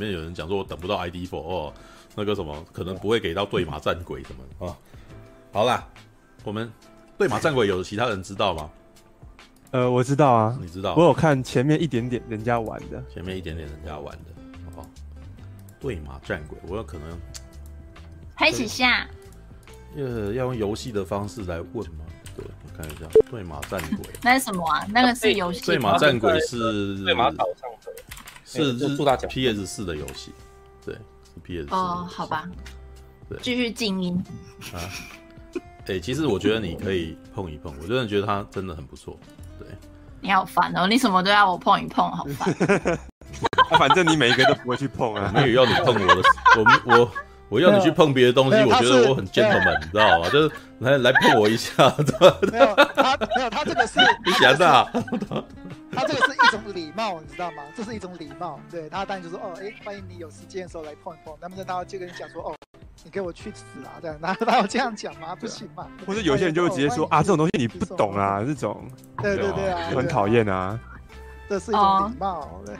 面有人讲说，我等不到 ID4 哦，那个什么可能不会给到对马战鬼什么啊、哦。好啦，我们对马战鬼有其他人知道吗？呃，我知道啊，你知道？我有看前面一点点人家玩的，前面一点点人家玩的。哦，对马战鬼，我有可能开始下。呃，要用游戏的方式来问吗？对，我看一下，对马战鬼。那是什么啊？那个是游戏。对马战鬼是对马岛上的，是日 PS 四的游戏。对，是 PS 四。哦，好吧。对，继续静音。啊，哎，其实我觉得你可以碰一碰，我真的觉得它真的很不错。对，你好烦哦！你什么都要我碰一碰，好烦。反正你每一个都不会去碰啊，没有要你碰我的，我我。我要你去碰别的东西，我觉得我很 gentleman，你知道吗？就是来来碰我一下，没有他没有他这个是 你想的，他这个是一种礼貌，你知道吗？这是一种礼貌，对他当然就说哦，哎，欢迎你有时间的时候来碰一碰。那么他就跟你讲说哦，你给我去死啊！这样，然后他要这样讲吗？不行嘛。或者有些人就会直接说啊，这种东西你不懂啊，这种对对对啊，很讨厌啊。这是一种礼貌，对。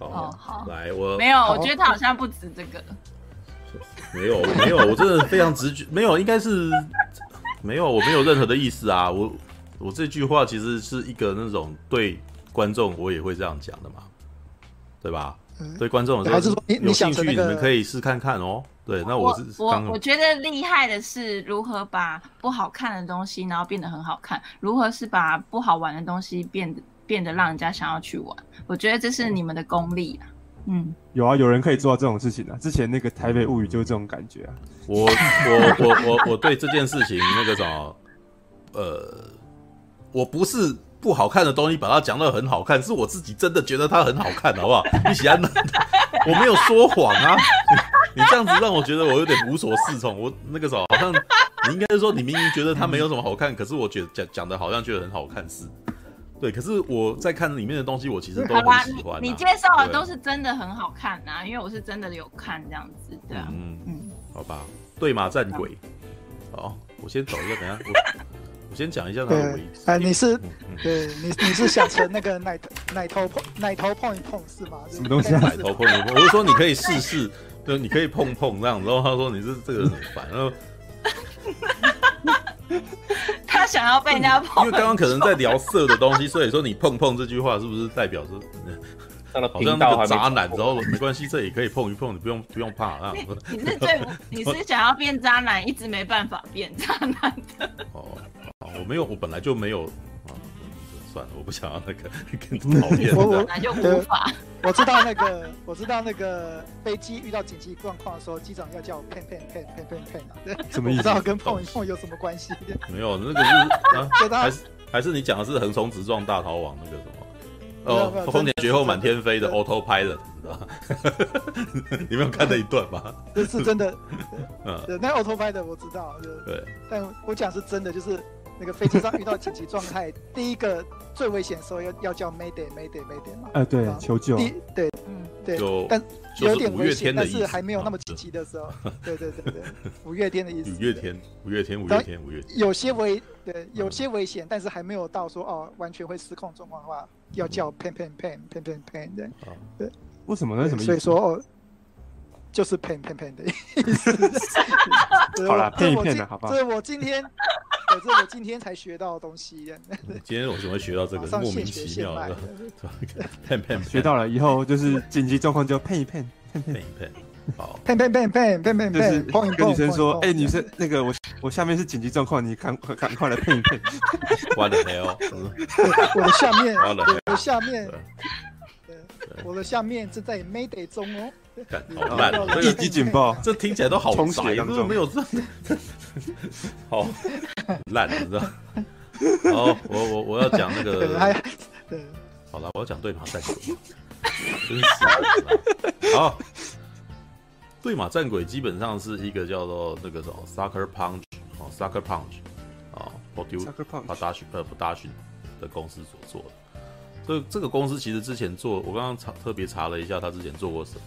哦好，来我没有，我觉得他好像不止这个。没有，没有，我真的非常直觉，没有，应该是没有，我没有任何的意思啊，我我这句话其实是一个那种对观众我也会这样讲的嘛，对吧？嗯、对观众的时候，有兴趣你们可以试看看哦。对，那我是我我，我觉得厉害的是如何把不好看的东西，然后变得很好看，如何是把不好玩的东西变得变得让人家想要去玩，我觉得这是你们的功力啊。嗯，有啊，有人可以做到这种事情啊。之前那个台北物语就是这种感觉啊。我我我我 我对这件事情那个什么，呃，我不是不好看的东西把它讲得很好看，是我自己真的觉得它很好看，好不好？你喜欢的？我没有说谎啊。你这样子让我觉得我有点无所适从。我那个时候好像你应该是说你明明觉得它没有什么好看，可是我觉得讲讲的好像觉得很好看似。对，可是我在看里面的东西，我其实都很喜欢、啊。你，你介绍的都是真的很好看呐、啊，因为我是真的有看这样子的。嗯嗯，好吧，对马战鬼。好，我先走一下，等下我 我先讲一下他的位置。哎，你是对你你是想成那个奶头奶头碰奶头碰一碰是吗？什么东西、啊？奶头碰一碰？我是说你可以试试，对你可以碰碰这样。然后他说你是这个人很烦，然后。他想要被人家碰，因为刚刚可能在聊色的东西，所以说你碰碰这句话是不是代表是，好像那个渣男，然后没关系，这也可以碰一碰，你不用不用怕啊。你是最你是想要变渣男，一直没办法变渣男的。哦，我没有，我本来就没有。算了，我不想要那个更讨厌的。我本来就无法。我知道那个，我知道那个飞机遇到紧急状况的时候，机长要叫碰碰碰碰碰碰啊。对，什么意思？不知道跟碰一碰有什么关系？没有，那个是 啊，还是还是你讲的是横冲直撞大逃亡那个什么？哦，丰田绝后满天飞的 Autopilot，你知道吗？你没有看那一段吗？这是真的。嗯，对，那 Autopilot 我知道，就对。但我讲是真的，就是。那个飞机上遇到紧急状态，第一个最危险的时候要要叫 Mayday Mayday Mayday 嘛？哎，对，求救。第对，嗯，对。但有点危险，但是还没有那么紧急的时候。对对对对，五月天的意思。五月天，五月天，五月天，五月天。有些危，对，有些危险，但是还没有到说哦完全会失控状况的话，要叫 Pan Pan Pan Pan Pan Pan 对。对。为什么呢？什么意思？所以说哦。就是 pen pen pen 的意思。好了，骗一骗的好吧？这是我今天，这是我今天才学到的东西。今天我怎么会学到这个莫名其妙的？pen pen 学到了以后就是紧急状况就 pen 一 pen pen pen pen。好，pen pen pen pen pen pen 就是跟女生说，哎，女生那个我我下面是紧急状况，你赶快赶快来 pen 一 pen。我的天哦！我的下面，我的下面，我的下面正在 mayday 中哦。好烂，一级警报，这听起来都好杂，有没有这？好烂，你知道？好，我我我要讲那个，好了，我要讲对马战鬼，真是好。对马战鬼基本上是一个叫做那个什么 Sucker Punch 哦，Sucker Punch 啊，Production 呃 Production 的公司所做的。这这个公司其实之前做，我刚刚查特别查了一下，他之前做过什么。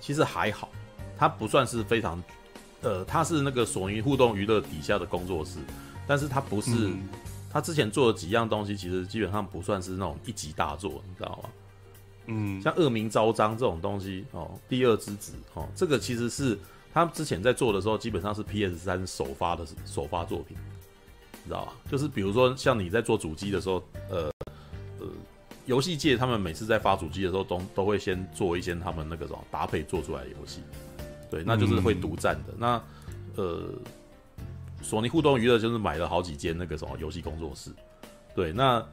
其实还好，他不算是非常，呃，他是那个索尼互动娱乐底下的工作室，但是他不是，他之前做的几样东西，其实基本上不算是那种一级大作，你知道吗？嗯，像恶名昭彰这种东西哦，第二之子哦，这个其实是他之前在做的时候，基本上是 PS 三首发的首发作品，你知道吧？就是比如说像你在做主机的时候，呃呃，游戏界他们每次在发主机的时候，都都会先做一些他们那个什么搭配做出来的游戏，对，那就是会独占的。嗯、那呃，索尼互动娱乐就是买了好几间那个什么游戏工作室，对，那。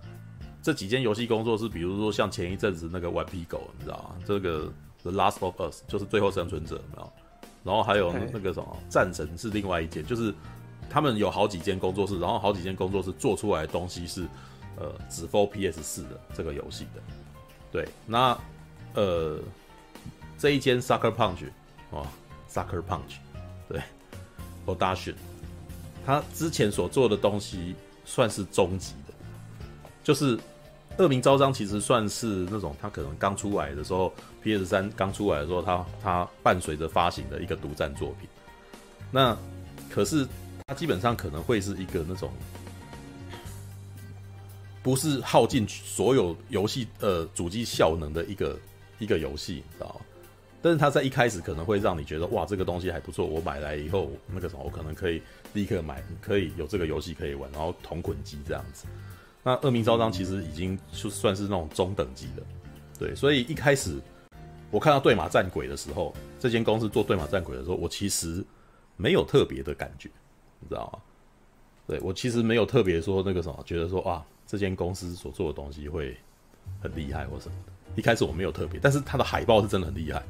这几间游戏工作室，比如说像前一阵子那个《顽皮狗》，你知道吗？这个《The Last of Us》就是《最后生存者》，有没有？然后还有那个什么《战神》是另外一间，就是他们有好几间工作室，然后好几间工作室做出来的东西是呃只 for PS 四的这个游戏的。对，那呃这一间 Sucker Punch 哦，Sucker Punch，对，Production，他之前所做的东西算是终极的，就是。恶名昭彰，其实算是那种他可能刚出来的时候，PS 三刚出来的时候，他他伴随着发行的一个独占作品。那可是他基本上可能会是一个那种，不是耗尽所有游戏呃主机效能的一个一个游戏，知道？但是它在一开始可能会让你觉得哇，这个东西还不错，我买来以后那个什么，我可能可以立刻买，可以有这个游戏可以玩，然后同捆机这样子。那恶名昭彰其实已经就算是那种中等级的，对，所以一开始我看到对马战鬼的时候，这间公司做对马战鬼的时候，我其实没有特别的感觉，你知道吗？对，我其实没有特别说那个什么，觉得说哇，这间公司所做的东西会很厉害或什么的。一开始我没有特别，但是它的海报是真的很厉害。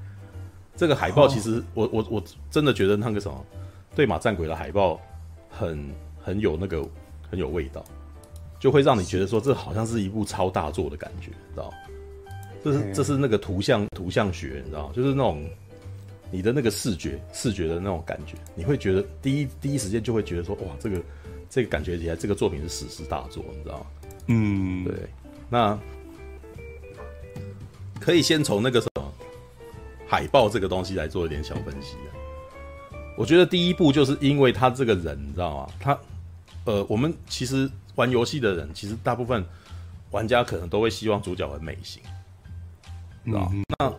这个海报其实我我我真的觉得那个什么对马战鬼的海报很很有那个很有味道。就会让你觉得说，这好像是一部超大作的感觉，知道？这是这是那个图像图像学，你知道？就是那种你的那个视觉视觉的那种感觉，你会觉得第一第一时间就会觉得说，哇，这个这个感觉起来，这个作品是史诗大作，你知道？嗯，对。那可以先从那个什么海报这个东西来做一点小分析。我觉得第一步就是因为他这个人，你知道吗？他呃，我们其实。玩游戏的人，其实大部分玩家可能都会希望主角很美型，知道、嗯、那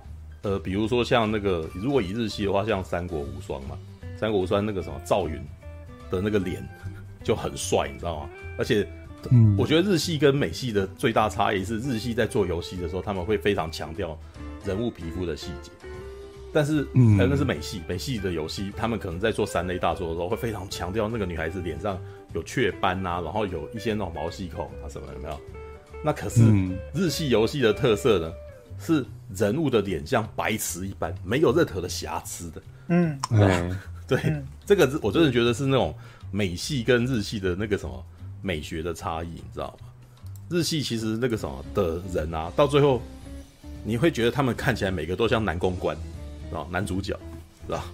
呃，比如说像那个，如果以日系的话，像三国无双嘛，三国无双那个什么赵云的那个脸就很帅，你知道吗？而且，嗯、我觉得日系跟美系的最大差异是，日系在做游戏的时候，他们会非常强调人物皮肤的细节，但是，嗯，那是美系，美系的游戏，他们可能在做三 A 大作的时候，会非常强调那个女孩子脸上。有雀斑呐、啊，然后有一些那种毛细孔啊什么有没有？那可是日系游戏的特色呢，是人物的脸像白瓷一般，没有任何的瑕疵的。嗯，对，嗯、这个我真的觉得是那种美系跟日系的那个什么美学的差异，你知道吗？日系其实那个什么的人啊，到最后你会觉得他们看起来每个都像男公关，啊，男主角，是吧？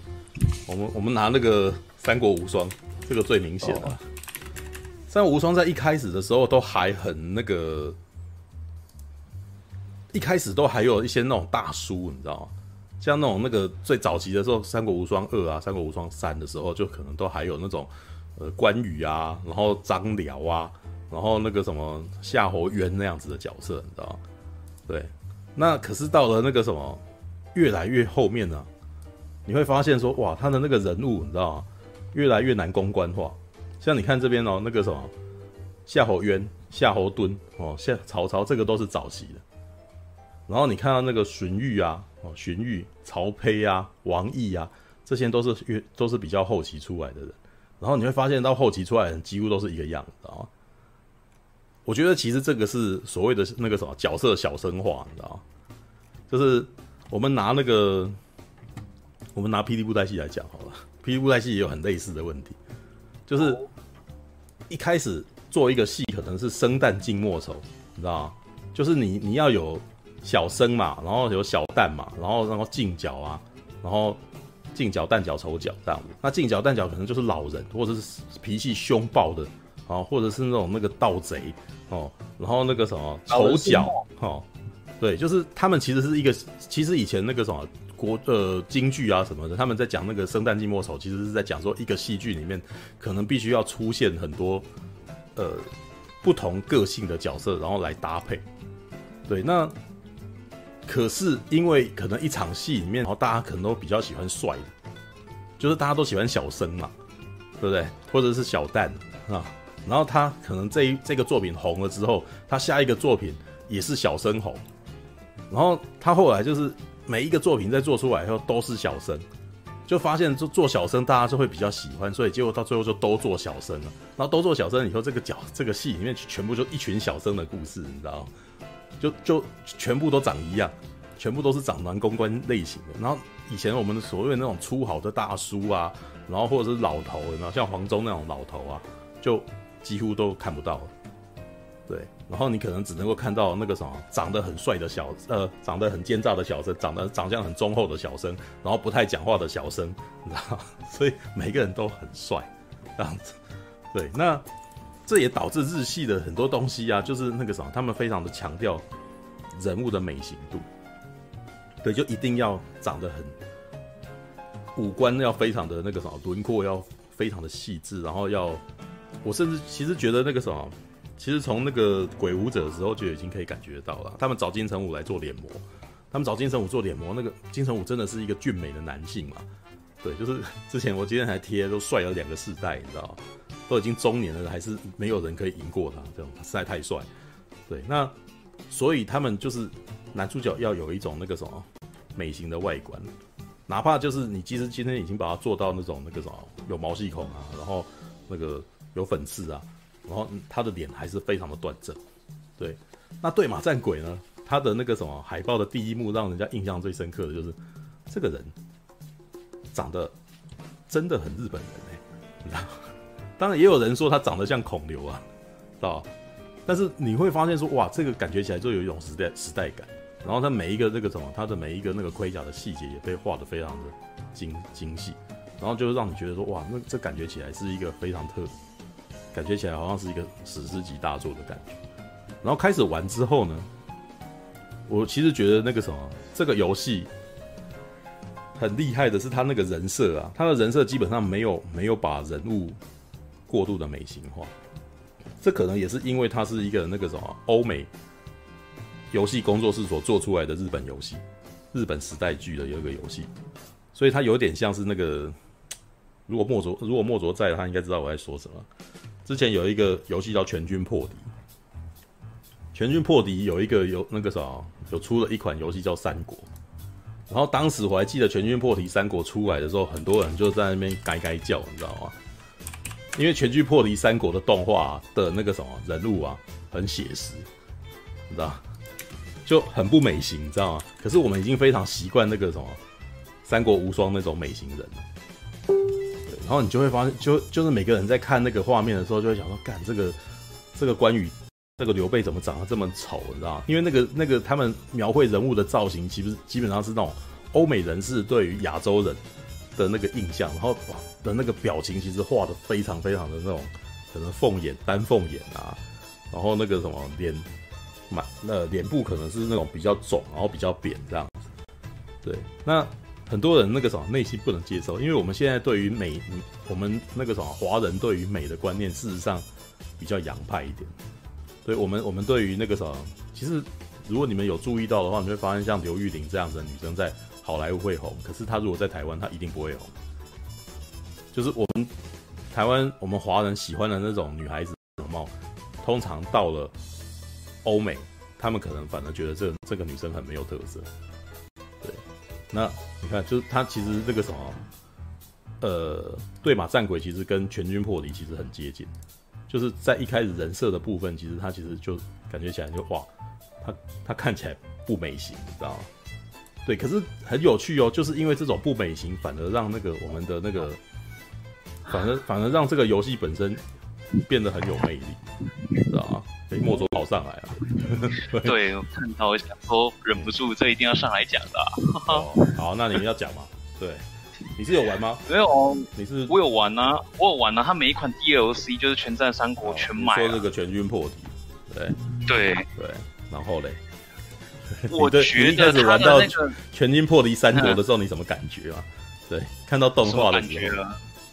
我们我们拿那个《三国无双》这个最明显了。三国无双在一开始的时候都还很那个，一开始都还有一些那种大叔，你知道吗？像那种那个最早期的时候，《三国无双二》啊，《三国无双三》的时候，就可能都还有那种呃关羽啊，然后张辽啊，然后那个什么夏侯渊那样子的角色，你知道？对，那可是到了那个什么越来越后面呢，你会发现说哇，他的那个人物你知道吗？越来越难公关化。像你看这边哦，那个什么夏侯渊、夏侯惇哦，夏曹操这个都是早期的。然后你看到那个荀彧啊，哦荀彧、曹丕啊、王毅啊，这些都是越都是比较后期出来的人。然后你会发现到后期出来的几乎都是一个样子啊。我觉得其实这个是所谓的那个什么角色小生化，你知道吗？就是我们拿那个我们拿霹雳布袋戏来讲好了，霹雳布袋戏也有很类似的问题。就是一开始做一个戏，可能是生旦净末丑，你知道吗？就是你你要有小生嘛，然后有小旦嘛，然后然后净角啊，然后净角、蛋角、丑角这样子。那净角、蛋角可能就是老人，或者是脾气凶暴的啊，或者是那种那个盗贼哦，然后那个什么丑角哦，对，就是他们其实是一个，其实以前那个什么。国呃京剧啊什么的，他们在讲那个生旦净末丑，其实是在讲说一个戏剧里面可能必须要出现很多呃不同个性的角色，然后来搭配。对，那可是因为可能一场戏里面，然后大家可能都比较喜欢帅的，就是大家都喜欢小生嘛，对不对？或者是小旦啊，然后他可能这一这个作品红了之后，他下一个作品也是小生红，然后他后来就是每一个作品在做出来以后都是小生。就发现做做小生，大家就会比较喜欢，所以结果到最后就都做小生了。然后都做小生以后，这个角这个戏里面全部就一群小生的故事，你知道吗？就就全部都长一样，全部都是长男公关类型的。然后以前我们所谓那种粗豪的大叔啊，然后或者是老头，有没有像黄忠那种老头啊，就几乎都看不到。对，然后你可能只能够看到那个什么长得很帅的小呃，长得很奸诈的小生，长得长相很忠厚的小生，然后不太讲话的小生，你知道，所以每个人都很帅，这样子。对，那这也导致日系的很多东西啊，就是那个什么，他们非常的强调人物的美型度，对，就一定要长得很五官要非常的那个什么，轮廓要非常的细致，然后要，我甚至其实觉得那个什么。其实从那个鬼舞者的时候就已经可以感觉到了，他们找金城武来做脸模，他们找金城武做脸模，那个金城武真的是一个俊美的男性嘛？对，就是 之前我今天还贴都帅了两个世代，你知道都已经中年了，还是没有人可以赢过他，这种实在太帅。对，那所以他们就是男主角要有一种那个什么美型的外观，哪怕就是你其实今天已经把它做到那种那个什么有毛细孔啊，然后那个有粉刺啊。然后他的脸还是非常的端正，对。那对马战鬼呢？他的那个什么海报的第一幕，让人家印象最深刻的就是这个人长得真的很日本人哎，你知道？当然也有人说他长得像孔刘啊，知道？但是你会发现说，哇，这个感觉起来就有一种时代时代感。然后他每一个那个什么，他的每一个那个盔甲的细节也被画得非常的精精细，然后就让你觉得说，哇，那这感觉起来是一个非常特。感觉起来好像是一个史诗级大作的感觉，然后开始玩之后呢，我其实觉得那个什么，这个游戏很厉害的是他那个人设啊，他的人设基本上没有没有把人物过度的美型化，这可能也是因为它是一个那个什么欧美游戏工作室所做出来的日本游戏，日本时代剧的有一个游戏，所以它有点像是那个，如果莫卓如果莫卓在，他应该知道我在说什么。之前有一个游戏叫《全军破敌》，《全军破敌》有一个有那个啥，有出了一款游戏叫《三国》。然后当时我还记得《全军破敌三国》出来的时候，很多人就在那边该该叫，你知道吗？因为《全军破敌三国》的动画的那个什么人物啊，很写实，你知道，就很不美型，你知道吗？可是我们已经非常习惯那个什么《三国无双》那种美型人了。然后你就会发现，就就是每个人在看那个画面的时候，就会想说：“干这个，这个关羽，这个刘备怎么长得这么丑？你知道吗？因为那个那个他们描绘人物的造型，其实基本上是那种欧美人士对于亚洲人的那个印象，然后的那个表情，其实画的非常非常的那种，可能凤眼、丹凤眼啊，然后那个什么脸满，那脸部可能是那种比较肿，然后比较扁这样子。对，那。很多人那个什么内心不能接受，因为我们现在对于美，我们那个什么华人对于美的观念，事实上比较洋派一点。所以我们我们对于那个什么，其实如果你们有注意到的话，你会发现像刘玉玲这样子的女生在好莱坞会红，可是她如果在台湾，她一定不会红。就是我们台湾我们华人喜欢的那种女孩子容貌，通常到了欧美，他们可能反而觉得这这个女生很没有特色。对那你看，就是她其实这个什么，呃，对马战鬼其实跟全军破敌其实很接近，就是在一开始人设的部分，其实他其实就感觉起来就哇，他他看起来不美型，你知道吗？对，可是很有趣哦，就是因为这种不美型，反而让那个我们的那个，反而反而让这个游戏本身变得很有魅力，知道吗？被莫卓跑上来了！对，我看到想说忍不住，这一定要上来讲的、啊哦。好，那你们要讲嘛？对，你是有玩吗？没有，你是我有玩啊，我有玩啊。他每一款 DLC 就是全战三国全买、啊。说这个全军破敌，对对对。然后嘞，我觉得你一开始玩到全军破敌三国的时候，你什么感觉啊？对，看到动画的时候。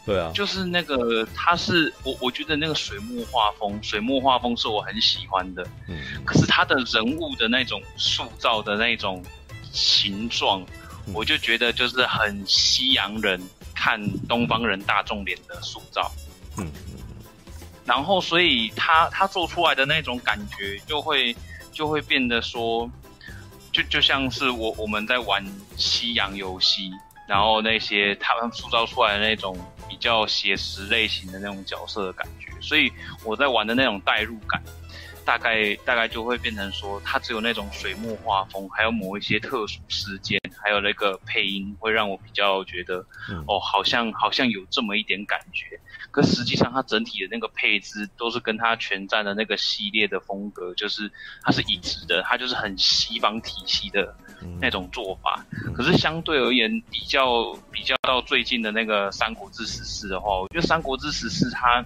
对啊，就是那个，他是我，我觉得那个水墨画风，水墨画风是我很喜欢的。嗯，可是他的人物的那种塑造的那种形状，我就觉得就是很西洋人看东方人大众脸的塑造。嗯，然后所以他他做出来的那种感觉就会就会变得说，就就像是我我们在玩西洋游戏。然后那些他们塑造出来的那种比较写实类型的那种角色的感觉，所以我在玩的那种代入感，大概大概就会变成说，它只有那种水墨画风，还有某一些特殊事件，还有那个配音，会让我比较觉得，嗯、哦，好像好像有这么一点感觉。可实际上，它整体的那个配置都是跟它全站的那个系列的风格，就是它是一致的，它就是很西方体系的。那种做法，可是相对而言，比较比较到最近的那个《三国志十四》的话，我觉得《三国志十四》它，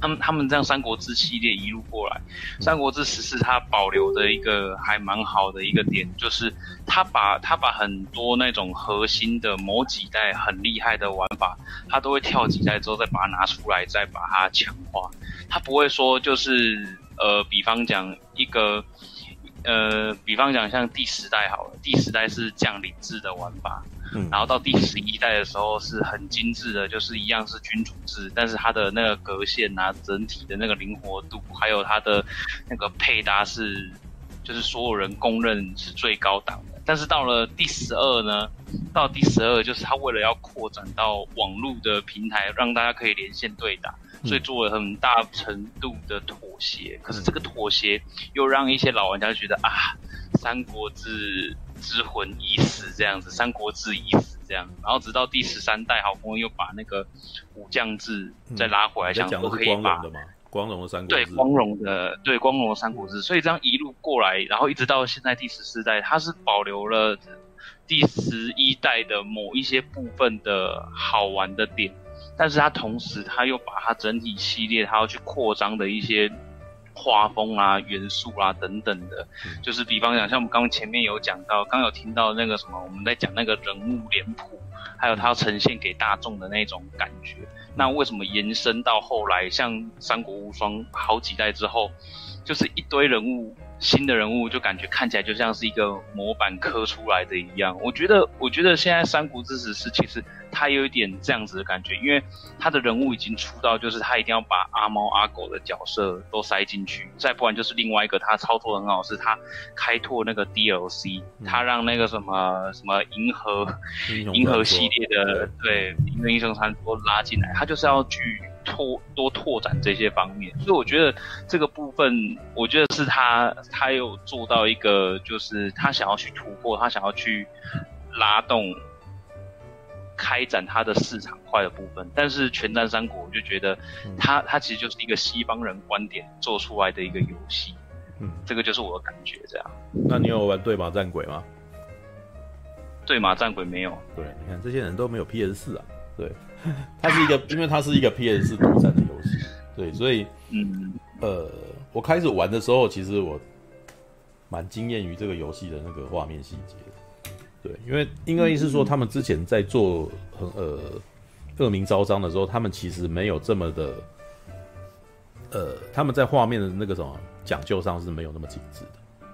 他们他们这样《三国志》系列一路过来，《三国志十四》它保留的一个还蛮好的一个点，就是它把它把很多那种核心的某几代很厉害的玩法，它都会跳几代之后再把它拿出来，再把它强化，它不会说就是呃，比方讲一个。呃，比方讲像第十代好了，第十代是将领制的玩法，嗯，然后到第十一代的时候是很精致的，就是一样是君主制，但是它的那个格线啊，整体的那个灵活度，还有它的那个配搭是，就是所有人公认是最高档的。但是到了第十二呢，到第十二就是他为了要扩展到网络的平台，让大家可以连线对打。所以做了很大程度的妥协，可是这个妥协又让一些老玩家觉得啊，《三国志》之魂已死这样子，《三国志》已死这样，然后直到第十三代，好不容易又把那个武将制再拉回来，想说可以把光荣的三国对光荣的对光荣的三国志，所以这样一路过来，然后一直到现在第十四代，它是保留了第十一代的某一些部分的好玩的点。但是它同时，它又把它整体系列，它要去扩张的一些画风啊、元素啊等等的，就是比方讲，像我们刚刚前面有讲到，刚有听到那个什么，我们在讲那个人物脸谱，还有它要呈现给大众的那种感觉。那为什么延伸到后来，像《三国无双》好几代之后，就是一堆人物？新的人物就感觉看起来就像是一个模板刻出来的一样。我觉得，我觉得现在《三国志十四》其实他有一点这样子的感觉，因为他的人物已经出到，就是他一定要把阿猫阿狗的角色都塞进去，再不然就是另外一个他操作很好，是他开拓那个 DLC，他让那个什么什么银河银河系列的对银河英雄传说拉进来，他就是要去。拓多拓展这些方面，所以我觉得这个部分，我觉得是他他有做到一个，就是他想要去突破，他想要去拉动、开展他的市场块的部分。但是《全战三国》我就觉得他，他他其实就是一个西方人观点做出来的一个游戏。嗯，这个就是我的感觉。这样，那你有玩对马战鬼吗？对马战鬼没有。对，你看这些人都没有 PS 四啊。对。它是一个，因为它是一个 PS 独占的游戏，对，所以，嗯，呃，我开始玩的时候，其实我蛮惊艳于这个游戏的那个画面细节，对，因为应该是说他们之前在做很呃恶名昭彰的时候，他们其实没有这么的，呃，他们在画面的那个什么讲究上是没有那么精致的，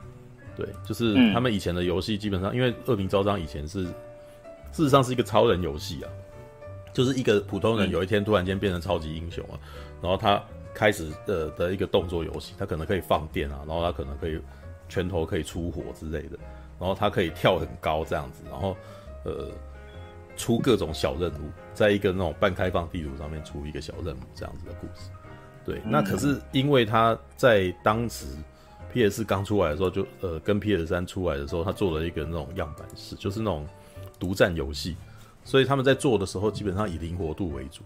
对，就是他们以前的游戏基本上，因为恶名昭彰以前是事实上是一个超人游戏啊。就是一个普通人，有一天突然间变成超级英雄了，然后他开始的的一个动作游戏，他可能可以放电啊，然后他可能可以拳头可以出火之类的，然后他可以跳很高这样子，然后呃出各种小任务，在一个那种半开放地图上面出一个小任务这样子的故事。对，那可是因为他在当时 PS 刚出来的时候就，就呃跟 PS 三出来的时候，他做了一个那种样板式，就是那种独占游戏。所以他们在做的时候，基本上以灵活度为主，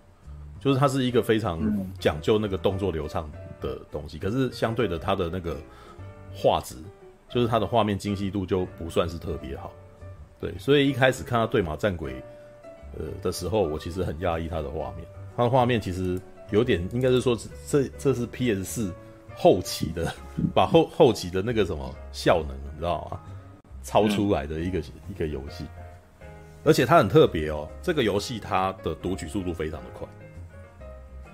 就是它是一个非常讲究那个动作流畅的东西。可是相对的，它的那个画质，就是它的画面精细度就不算是特别好。对，所以一开始看到对马战鬼，呃的时候，我其实很讶异它的画面。它的画面其实有点，应该是说这这是 PS 四后期的，把后后期的那个什么效能，你知道吗？超出来的一个一个游戏。而且它很特别哦，这个游戏它的读取速度非常的快，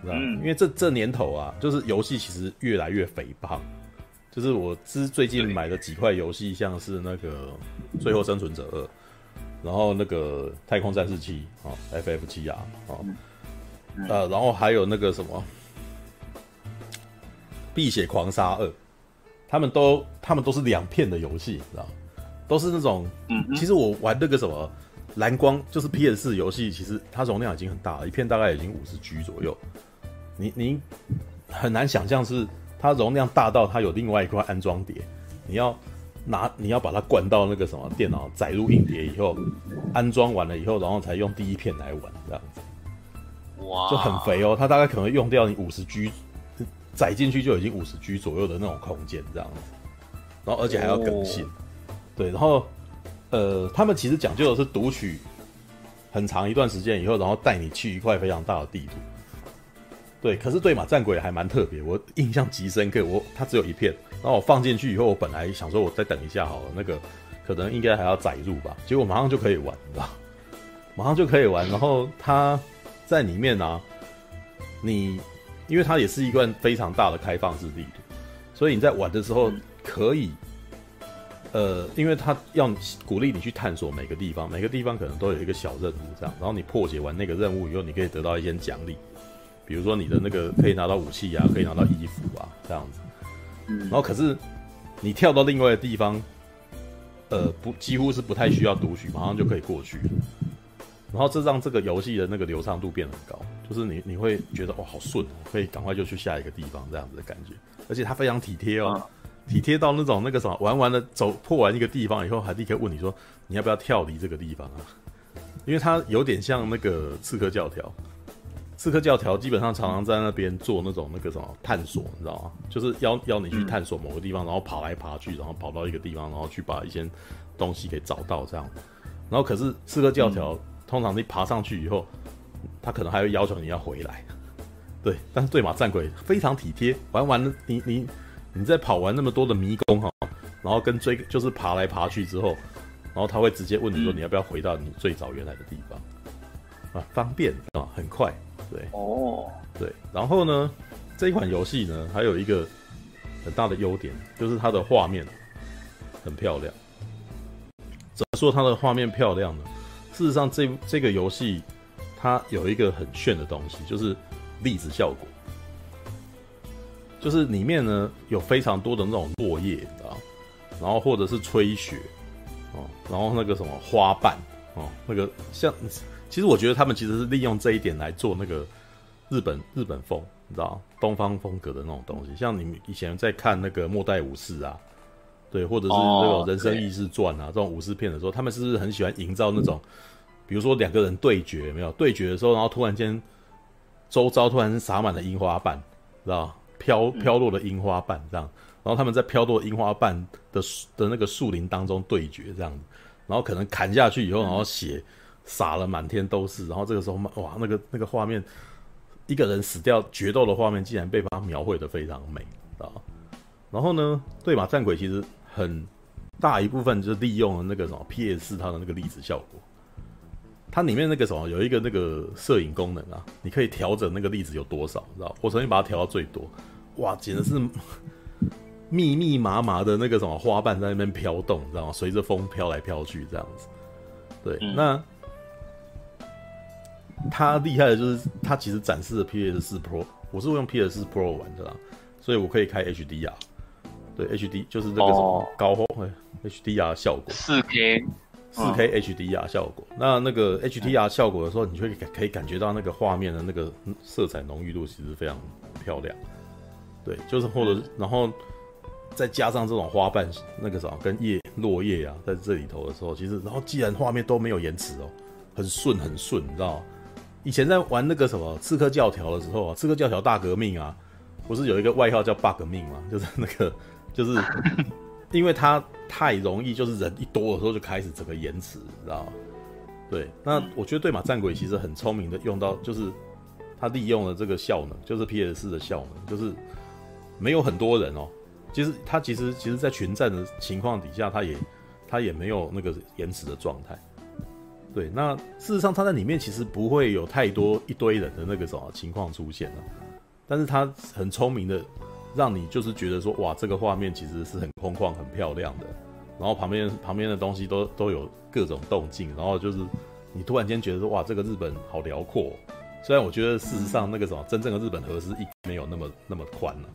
知道吗？因为这这年头啊，就是游戏其实越来越肥胖，就是我之最近买的几块游戏，像是那个《最后生存者二》，然后那个《太空战士七》啊，FF 七啊，哦，呃，然后还有那个什么《碧血狂杀二》，他们都他们都是两片的游戏，知道都是那种，其实我玩那个什么蓝光，就是 PS 四游戏，其实它容量已经很大了，一片大概已经五十 G 左右，你你很难想象是。它容量大到它有另外一块安装碟，你要拿你要把它灌到那个什么电脑载入硬碟以后，安装完了以后，然后才用第一片来玩这样子，哇，就很肥哦。它大概可能用掉你五十 G，载进去就已经五十 G 左右的那种空间这样子，然后而且还要更新，对，然后呃，他们其实讲究的是读取很长一段时间以后，然后带你去一块非常大的地图。对，可是对马战鬼还蛮特别，我印象极深刻。我它只有一片，然后我放进去以后，我本来想说我再等一下好了，那个可能应该还要载入吧，结果马上就可以玩，你知道？马上就可以玩。然后它在里面呢、啊，你因为它也是一段非常大的开放式地图，所以你在玩的时候可以，呃，因为他要鼓励你去探索每个地方，每个地方可能都有一个小任务这样，然后你破解完那个任务以后，你可以得到一些奖励。比如说你的那个可以拿到武器啊，可以拿到衣服啊，这样子。然后可是你跳到另外的地方，呃，不，几乎是不太需要读取，马上就可以过去。然后这让这个游戏的那个流畅度变得很高，就是你你会觉得哇，好顺，可以赶快就去下一个地方这样子的感觉。而且它非常体贴哦，体贴到那种那个什么，玩完了走破完一个地方以后，还立刻问你说你要不要跳离这个地方啊？因为它有点像那个刺客教条。刺客教条基本上常常在那边做那种那个什么探索，你知道吗？就是要要你去探索某个地方，然后爬来爬去，然后跑到一个地方，然后去把一些东西给找到这样。然后可是刺客教条通常你爬上去以后，他可能还会要求你要回来。对，但是对马战鬼非常体贴，玩完了你你你在跑完那么多的迷宫哈，然后跟追就是爬来爬去之后，然后他会直接问你说你要不要回到你最早原来的地方啊？方便啊，很快。对哦，对，然后呢，这一款游戏呢，还有一个很大的优点，就是它的画面很漂亮。怎么说它的画面漂亮呢？事实上这，这这个游戏它有一个很炫的东西，就是粒子效果。就是里面呢有非常多的那种落叶，你知道，然后或者是吹雪哦，然后那个什么花瓣哦，那个像。其实我觉得他们其实是利用这一点来做那个日本日本风，你知道东方风格的那种东西。像你们以前在看那个《末代武士》啊，对，或者是那种《人生异士传》啊，这种武士片的时候，他们是不是很喜欢营造那种，比如说两个人对决，有没有对决的时候，然后突然间周遭突然洒满了樱花瓣，知道飘飘落的樱花瓣这样，然后他们在飘落樱花瓣的的那个树林当中对决这样，然后可能砍下去以后，然后血。洒了满天都是，然后这个时候，哇，那个那个画面，一个人死掉决斗的画面，竟然被他描绘的非常美啊！然后呢，对马战鬼其实很大一部分就是利用了那个什么 PS 它的那个粒子效果，它里面那个什么有一个那个摄影功能啊，你可以调整那个粒子有多少，知道？我曾经把它调到最多，哇，简直是密密麻麻的那个什么花瓣在那边飘动，你知道吗？随着风飘来飘去这样子，对，嗯、那。它厉害的就是它其实展示的 PS 四 Pro，我是用 PS 四 Pro 玩的啦，所以我可以开 HDR，对 HD 就是那个什么高画、哦、HDR 效果，四 K，四 K HDR 效果。哦、那那个 HDR 效果的时候，你就会可以感觉到那个画面的那个色彩浓郁度其实非常漂亮，对，就是或者然后再加上这种花瓣那个什么跟叶落叶啊，在这里头的时候，其实然后既然画面都没有延迟哦，很顺很顺，你知道吗？以前在玩那个什么刺客教条的时候啊，刺客教条大革命啊，不是有一个外号叫 bug 命吗？就是那个，就是因为它太容易，就是人一多的时候就开始整个延迟，你知道吗？对，那我觉得对马战鬼其实很聪明的用到，就是他利用了这个效能，就是 PS 的效能，就是没有很多人哦，其实他其实其实在群战的情况底下，他也他也没有那个延迟的状态。对，那事实上他在里面其实不会有太多一堆人的那个什么情况出现了，但是他很聪明的让你就是觉得说，哇，这个画面其实是很空旷、很漂亮的，然后旁边旁边的东西都都有各种动静，然后就是你突然间觉得说，哇，这个日本好辽阔。虽然我觉得事实上那个什么真正的日本河是一没有那么那么宽了，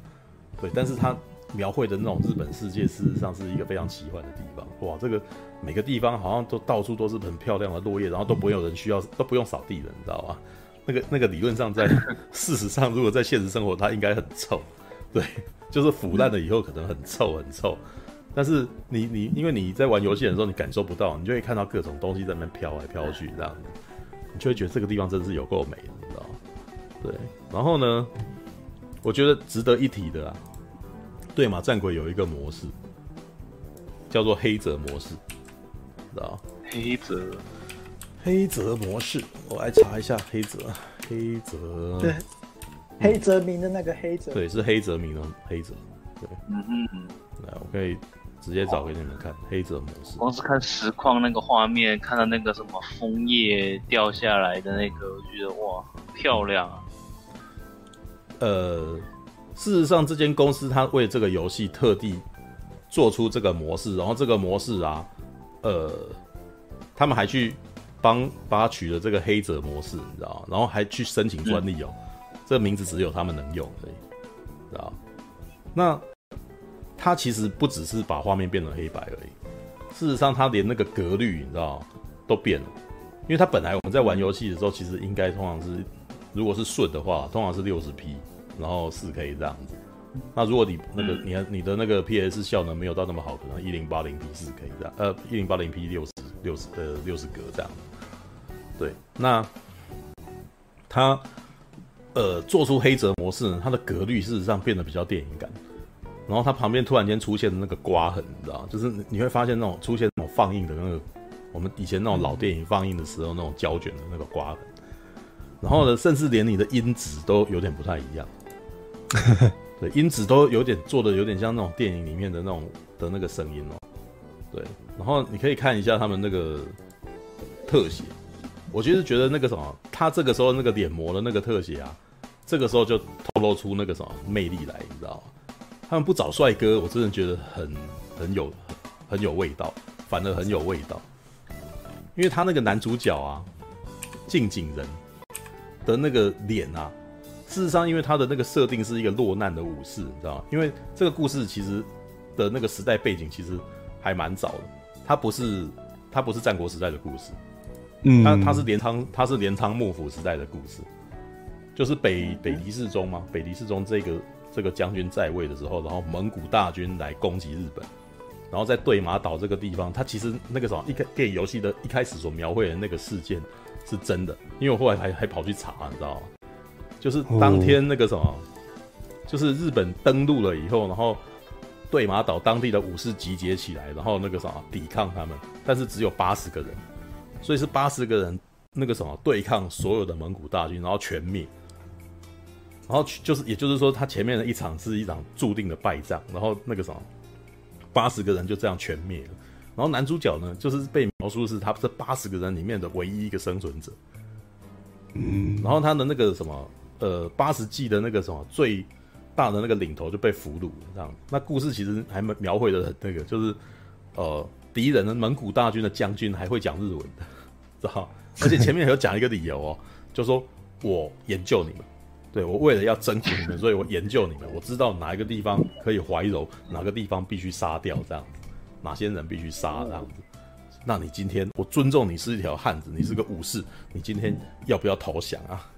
对，但是它描绘的那种日本世界，事实上是一个非常奇幻的地方。哇，这个每个地方好像都到处都是很漂亮的落叶，然后都不会有人需要，都不用扫地的，你知道吗？那个那个理论上在 事实上，如果在现实生活，它应该很臭，对，就是腐烂了以后可能很臭很臭。但是你你因为你在玩游戏的时候，你感受不到，你就会看到各种东西在那边飘来飘去这样子，你就会觉得这个地方真的是有够美的。对，然后呢，我觉得值得一提的啊，对马战鬼有一个模式，叫做黑泽模式，知道黑泽，黑泽模式，我来查一下黑泽，黑泽，对，黑泽明的那个黑泽，对，是黑泽明的黑泽，对，嗯嗯，来，我可以直接找给你们看黑泽模式。光是看实况那个画面，看到那个什么枫叶掉下来的那个，我觉得哇，漂亮啊！呃，事实上，这间公司它为这个游戏特地做出这个模式，然后这个模式啊，呃，他们还去帮把它取了这个黑泽模式，你知道？然后还去申请专利哦，这名字只有他们能用，知道？那它其实不只是把画面变成黑白而已，事实上，它连那个格律，你知道都变了，因为它本来我们在玩游戏的时候，其实应该通常是。如果是顺的话，通常是六十 P，然后四 K 这样子。那如果你那个你你的那个 PS 效能没有到那么好，可能一零八零 P 四 K 这样，呃，一零八零 P 六十六十呃六十格这样。对，那它呃做出黑泽模式呢，它的格律事实上变得比较电影感。然后它旁边突然间出现的那个刮痕，你知道，就是你会发现那种出现那种放映的那个我们以前那种老电影放映的时候那种胶卷的那个刮痕。然后呢，甚至连你的音质都有点不太一样，对，音质都有点做的有点像那种电影里面的那种的那个声音哦，对。然后你可以看一下他们那个特写，我其实觉得那个什么，他这个时候那个脸模的那个特写啊，这个时候就透露出那个什么魅力来，你知道吗？他们不找帅哥，我真的觉得很很有很有味道，反而很有味道，因为他那个男主角啊，近景人。的那个脸啊，事实上，因为他的那个设定是一个落难的武士，你知道吗？因为这个故事其实的那个时代背景其实还蛮早的，他不是他不是战国时代的故事，嗯，他他是镰仓他是镰仓幕府时代的故事，就是北北狄世宗嘛，北狄世宗这个这个将军在位的时候，然后蒙古大军来攻击日本，然后在对马岛这个地方，他其实那个什么一开给游戏的一开始所描绘的那个事件。是真的，因为我后来还还跑去查，你知道吗？就是当天那个什么，就是日本登陆了以后，然后对马岛当地的武士集结起来，然后那个什么抵抗他们，但是只有八十个人，所以是八十个人那个什么对抗所有的蒙古大军，然后全灭。然后就是也就是说，他前面的一场是一场注定的败仗，然后那个什么八十个人就这样全灭了。然后男主角呢，就是被描述是他这八十个人里面的唯一一个生存者。嗯，然后他的那个什么，呃，八十季的那个什么最大的那个领头就被俘虏了，这样。那故事其实还描绘的很那个，就是呃，敌人的蒙古大军的将军还会讲日文的，知道？而且前面还有讲一个理由哦，就说我研究你们，对，我为了要征服你们，所以我研究你们，我知道哪一个地方可以怀柔，哪个地方必须杀掉，这样。哪些人必须杀这样子？那你今天我尊重你是一条汉子，你是个武士，你今天要不要投降啊？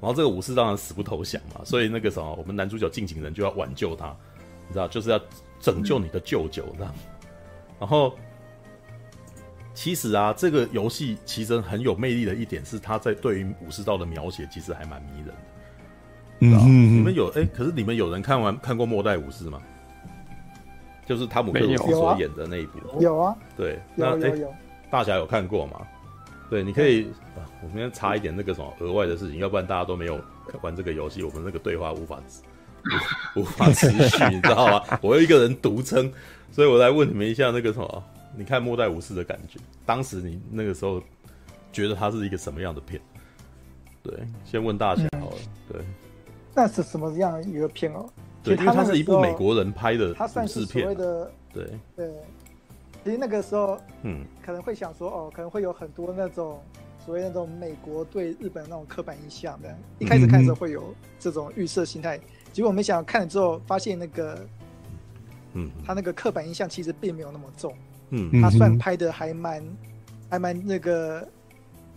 然后这个武士当然死不投降嘛，所以那个什么，我们男主角近景人就要挽救他，你知道，就是要拯救你的舅舅这样。然后其实啊，这个游戏其实很有魅力的一点是，他在对于武士道的描写其实还蛮迷人的。嗯，嗯，你们有哎、欸，可是你们有人看完看过《末代武士》吗？就是汤姆克鲁斯所演的那一部，有啊，对，那哎、欸，大侠有看过吗？对，你可以，啊、我们要查一点那个什么额外的事情，要不然大家都没有玩这个游戏，我们那个对话无法无，无法持续，你知道吗？我有一个人独撑，所以我来问你们一下那个什么，你看《末代武士》的感觉，当时你那个时候觉得它是一个什么样的片？对，先问大侠好了，嗯、对，那是什么样一个片哦？对，因为它是一部美国人拍的，它算是所谓的对对。其实那个时候，嗯，可能会想说，哦，可能会有很多那种所谓那种美国对日本那种刻板印象的。一开始看的时候会有这种预设心态，结果没想到看了之后发现那个，嗯，他那个刻板印象其实并没有那么重，嗯，他算拍的还蛮还蛮那个。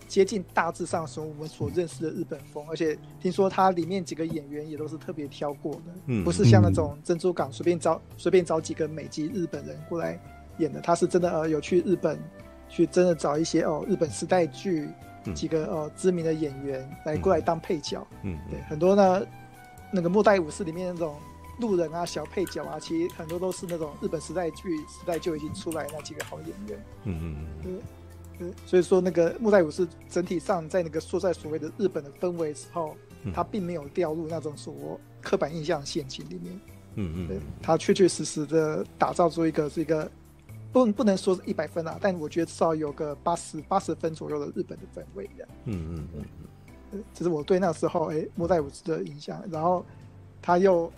接近大致上从我们所认识的日本风，而且听说它里面几个演员也都是特别挑过的，嗯，不是像那种珍珠港随便找随便找几个美籍日本人过来演的，他是真的呃有去日本去真的找一些哦日本时代剧几个呃知名的演员来过来当配角，嗯，对，很多呢那个末代武士里面那种路人啊小配角啊，其实很多都是那种日本时代剧时代就已经出来那几个好演员，嗯嗯嗯。所以说，那个莫代武士整体上在那个说在所谓的日本的氛围时候，他并没有掉入那种所谓刻板印象陷阱里面。嗯嗯，对，他确确实实的打造出一个是一个不不能说是一百分啊，但我觉得至少有个八十八十分左右的日本的氛围的。嗯嗯嗯嗯，这是我对那时候哎莫代武士的印象。然后他又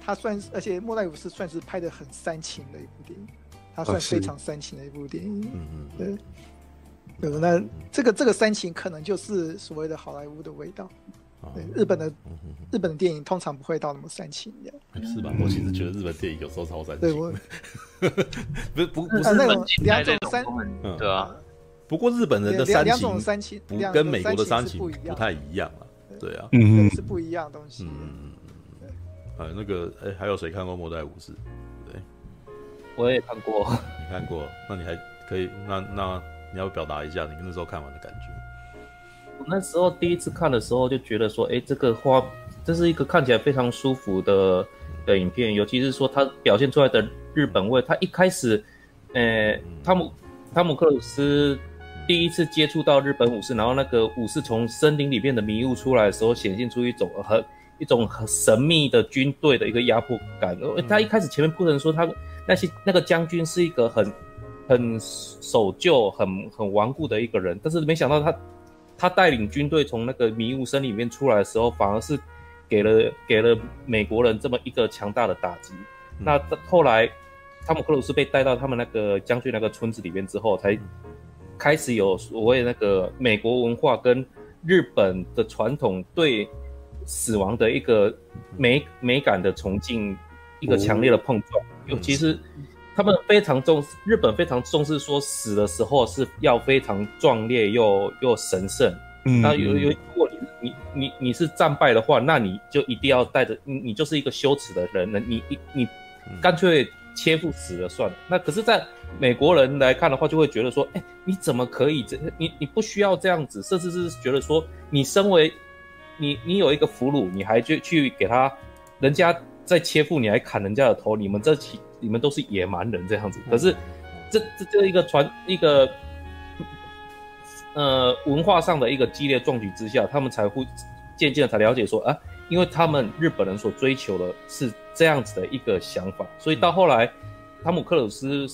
他算是，而且莫代武士算是拍的很煽情的一部电影，他算非常煽情的一部电影。嗯嗯，对。对，那这个这个煽情可能就是所谓的好莱坞的味道。对，日本的日本的电影通常不会到那么煽情的。是吧？我其实觉得日本电影有时候超煽情。对，我不是不不是那种两种煽，对啊。不过日本人的煽情，煽情不跟美国的煽情不太一样啊。对啊，嗯，是不一样的东西。嗯嗯呃，那个，哎，还有谁看过《末代武士》？对，我也看过。你看过？那你还可以？那那。你要表达一下你那时候看完的感觉。我那时候第一次看的时候就觉得说，哎、欸，这个花，这是一个看起来非常舒服的的影片，尤其是说它表现出来的日本味。他一开始，呃、欸，汤姆汤姆克鲁斯第一次接触到日本武士，然后那个武士从森林里面的迷雾出来的时候，显现出一种很一种很神秘的军队的一个压迫感。他一开始前面不能说他那些那个将军是一个很。很守旧、很很顽固的一个人，但是没想到他，他带领军队从那个迷雾森里面出来的时候，反而是给了给了美国人这么一个强大的打击。嗯、那后来，汤姆克鲁斯被带到他们那个将军那个村子里面之后，才开始有所谓那个美国文化跟日本的传统对死亡的一个美美感的崇敬，一个强烈的碰撞，尤其是。他们非常重视，日本非常重视，说死的时候是要非常壮烈又又神圣。嗯，那有有，如果你你你你是战败的话，那你就一定要带着你，你就是一个羞耻的人了。你你你干脆切腹死了算了。那可是，在美国人来看的话，就会觉得说，哎，你怎么可以这？你你不需要这样子，甚至是觉得说，你身为你你有一个俘虏，你还去去给他，人家在切腹，你还砍人家的头，你们这起。你们都是野蛮人这样子，可是这这这一个传一个呃文化上的一个激烈壮举之下，他们才会渐渐的才了解说啊，因为他们日本人所追求的是这样子的一个想法，所以到后来汤姆克鲁斯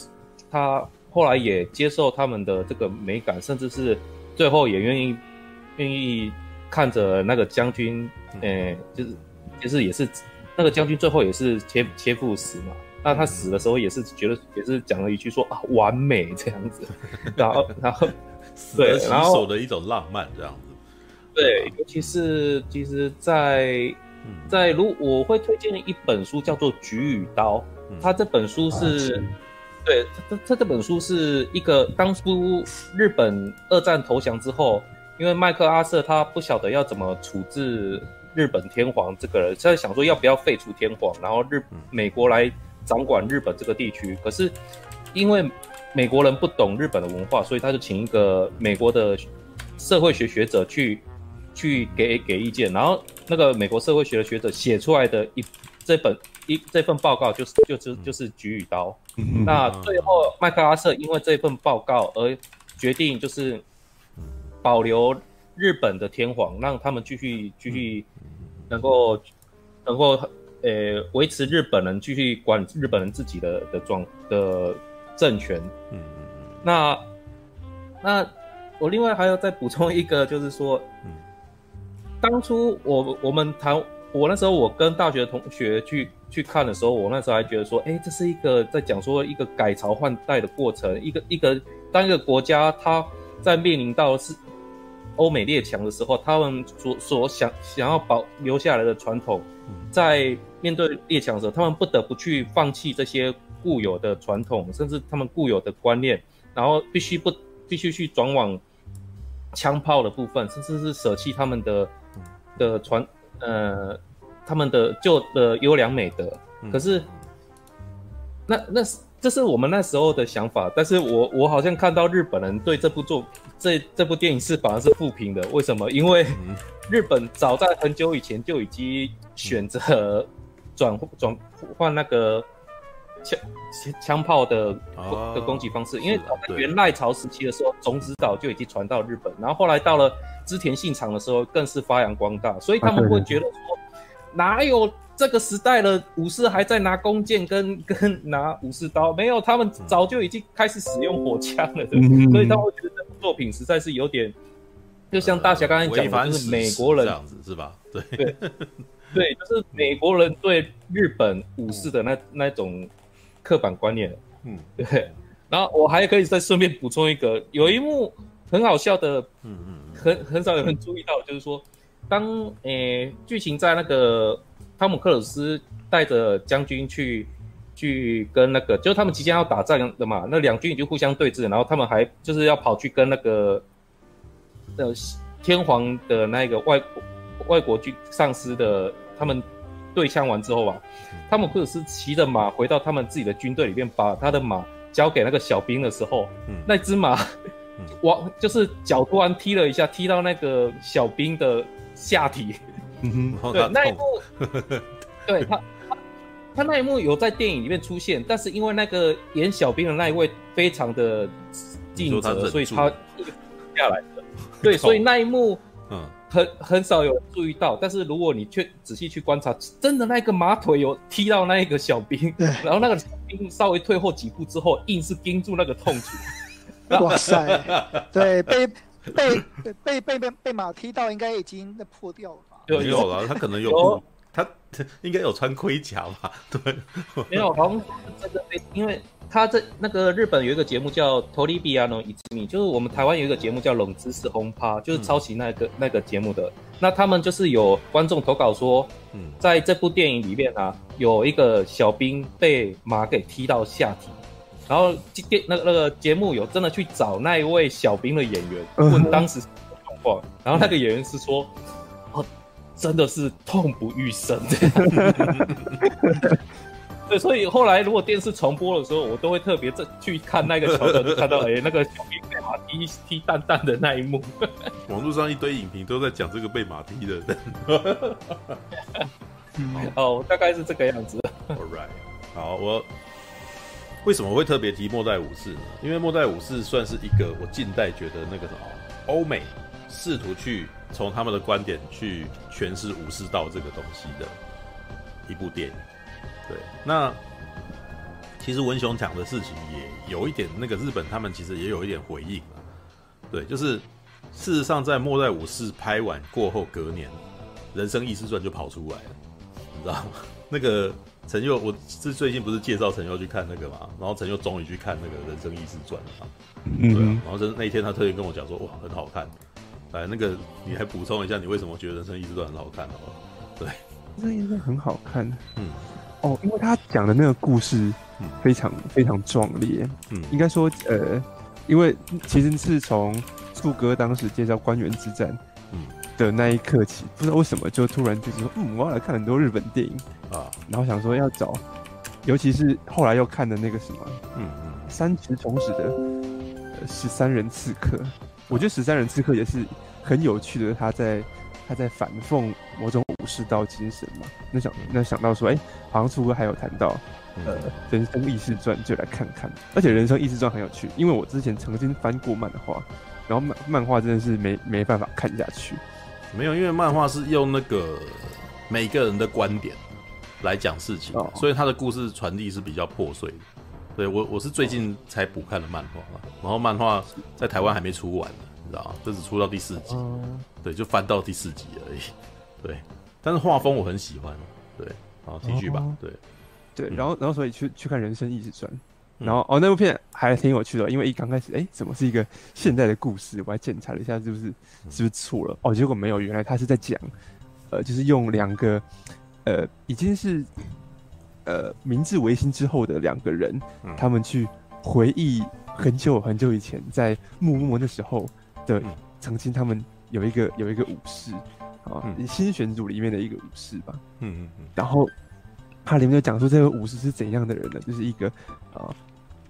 他后来也接受他们的这个美感，甚至是最后也愿意愿意看着那个将军，呃，就是就是也是那个将军最后也是切切腹死嘛。那他死的时候也是觉得，也是讲了一句说啊，完美这样子，然后然后对，然后的一种浪漫这样子，对，尤其是其实在，在在如我会推荐一本书叫做《菊与刀》，他这本书是，对，他他这本书是一个当初日本二战投降之后，因为麦克阿瑟他不晓得要怎么处置日本天皇这个人，他在想说要不要废除天皇，然后日美国来。掌管日本这个地区，可是因为美国人不懂日本的文化，所以他就请一个美国的社会学学者去去给给意见，然后那个美国社会学的学者写出来的一这本一这份报告就是就是就是《菊与刀》。那最后麦克阿瑟因为这份报告而决定就是保留日本的天皇，让他们继续继续能够能够。呃，维持日本人继续管日本人自己的的状的政权。嗯嗯嗯。那那我另外还要再补充一个，就是说，嗯，当初我我们谈我那时候我跟大学同学去去看的时候，我那时候还觉得说，哎，这是一个在讲说一个改朝换代的过程，一个一个当一个国家它在面临到是欧美列强的时候，他们所所想想要保留下来的传统，在面对列强的时候，他们不得不去放弃这些固有的传统，甚至他们固有的观念，然后必须不必须去转往枪炮的部分，甚至是舍弃他们的的传呃他们的旧的优良美德。可是那那是。这是我们那时候的想法，但是我我好像看到日本人对这部作这这部电影是反而是负评的，为什么？因为日本早在很久以前就已经选择转转换那个枪枪炮的的攻击方式，因为在元赖朝时期的时候，种子岛就已经传到日本，然后后来到了织田信长的时候，更是发扬光大，所以他们会觉得说哪有？这个时代的武士还在拿弓箭跟 跟拿武士刀，没有，他们早就已经开始使用火枪了，对，嗯、所以他会觉得这部作品实在是有点，就像大侠刚才讲的，就是美国人这样子是吧？对对 对，就是美国人对日本武士的那那种刻板观念，嗯，对。然后我还可以再顺便补充一个，有一幕很好笑的，嗯嗯，很很少有人注意到，就是说，当诶剧情在那个。汤姆克鲁斯带着将军去，去跟那个，就是他们即将要打仗的嘛，那两军已经互相对峙，然后他们还就是要跑去跟那个，呃，天皇的那个外外国军上司的他们对枪完之后吧，汤姆克鲁斯骑着马回到他们自己的军队里面，把他的马交给那个小兵的时候，嗯、那只马往就是脚突然踢了一下，踢到那个小兵的下体。嗯哼，对那一幕，对他他他那一幕有在电影里面出现，但是因为那个演小兵的那一位非常的尽责，所以他下来的。对，所以那一幕，嗯，很很少有注意到。但是如果你去仔细去观察，真的那个马腿有踢到那一个小兵，然后那个小兵稍微退后几步之后，硬是盯住那个痛处。哇塞，对，被被被被被被马踢到，应该已经破掉了。没有了，他可能有，有他应该有穿盔甲吧？对，没有，好像这个，因为他这那个日本有一个节目叫《トリビアの泉》，就是我们台湾有一个节目叫《冷知识轰趴》，就是抄袭那个、嗯、那个节目的。那他们就是有观众投稿说，嗯，在这部电影里面啊，有一个小兵被马给踢到下体，然后电那个那个节目有真的去找那一位小兵的演员问当时什么状况，然后那个演员是说。 真的是痛不欲生，对，所以后来如果电视重播的时候，我都会特别去看那个桥段，就看到 哎、欸，那个小兵被马踢踢蛋蛋的那一幕。网络上一堆影评都在讲这个被马踢的人。哦，大概是这个样子。All right，好，我为什么会特别提末代武士呢？因为末代武士算是一个我近代觉得那个什么欧美试图去。从他们的观点去诠释武士道这个东西的一部电影，对，那其实文雄讲的事情也有一点，那个日本他们其实也有一点回应啊，对，就是事实上在末代武士拍完过后，隔年《人生异世传》就跑出来了，你知道吗？那个陈佑，我是最近不是介绍陈佑去看那个嘛，然后陈佑终于去看那个《人生异世传》了嘛，对，啊然后是那一天他特别跟我讲说，哇，很好看。来，那个你还补充一下，你为什么觉得《人生一直都》很好看？好？对，《人生异士传》很好看。嗯，哦，因为他讲的那个故事非常、嗯、非常壮烈。嗯，应该说，呃，因为其实是从树哥当时介绍官员之战，嗯的那一刻起，不知道为什么就突然就是说，嗯，我要来看很多日本电影啊，然后想说要找，尤其是后来又看的那个什么，嗯嗯，三池崇史的《十三人刺客》。我觉得《十三人刺客》也是很有趣的，他在他在反讽某种武士道精神嘛。那想那想到说，哎、欸，好像树哥还有谈到，呃，《人生异事传》就来看看。而且《人生异事传》很有趣，因为我之前曾经翻过漫画，然后漫漫画真的是没没办法看下去。没有，因为漫画是用那个每个人的观点来讲事情，哦、所以他的故事传递是比较破碎的。对我，我是最近才补看的漫画，然后漫画在台湾还没出完呢，你知道吗？这只出到第四集，对，就翻到第四集而已。对，但是画风我很喜欢，对，好继续吧，哦、对，对，然后然后所以去去看《人生异志传》，然后哦那部片还挺有趣的，因为一刚开始哎怎么是一个现代的故事，我还检查了一下是不是是不是错了哦，结果没有，原来他是在讲，呃，就是用两个呃已经是呃明治维新之后的两个人，嗯、他们去回忆很久很久以前在幕末的时候的曾经他们有一个有一个武士。啊，新选组里面的一个武士吧。嗯嗯嗯。然后他里面就讲说，这个武士是怎样的人呢？就是一个啊，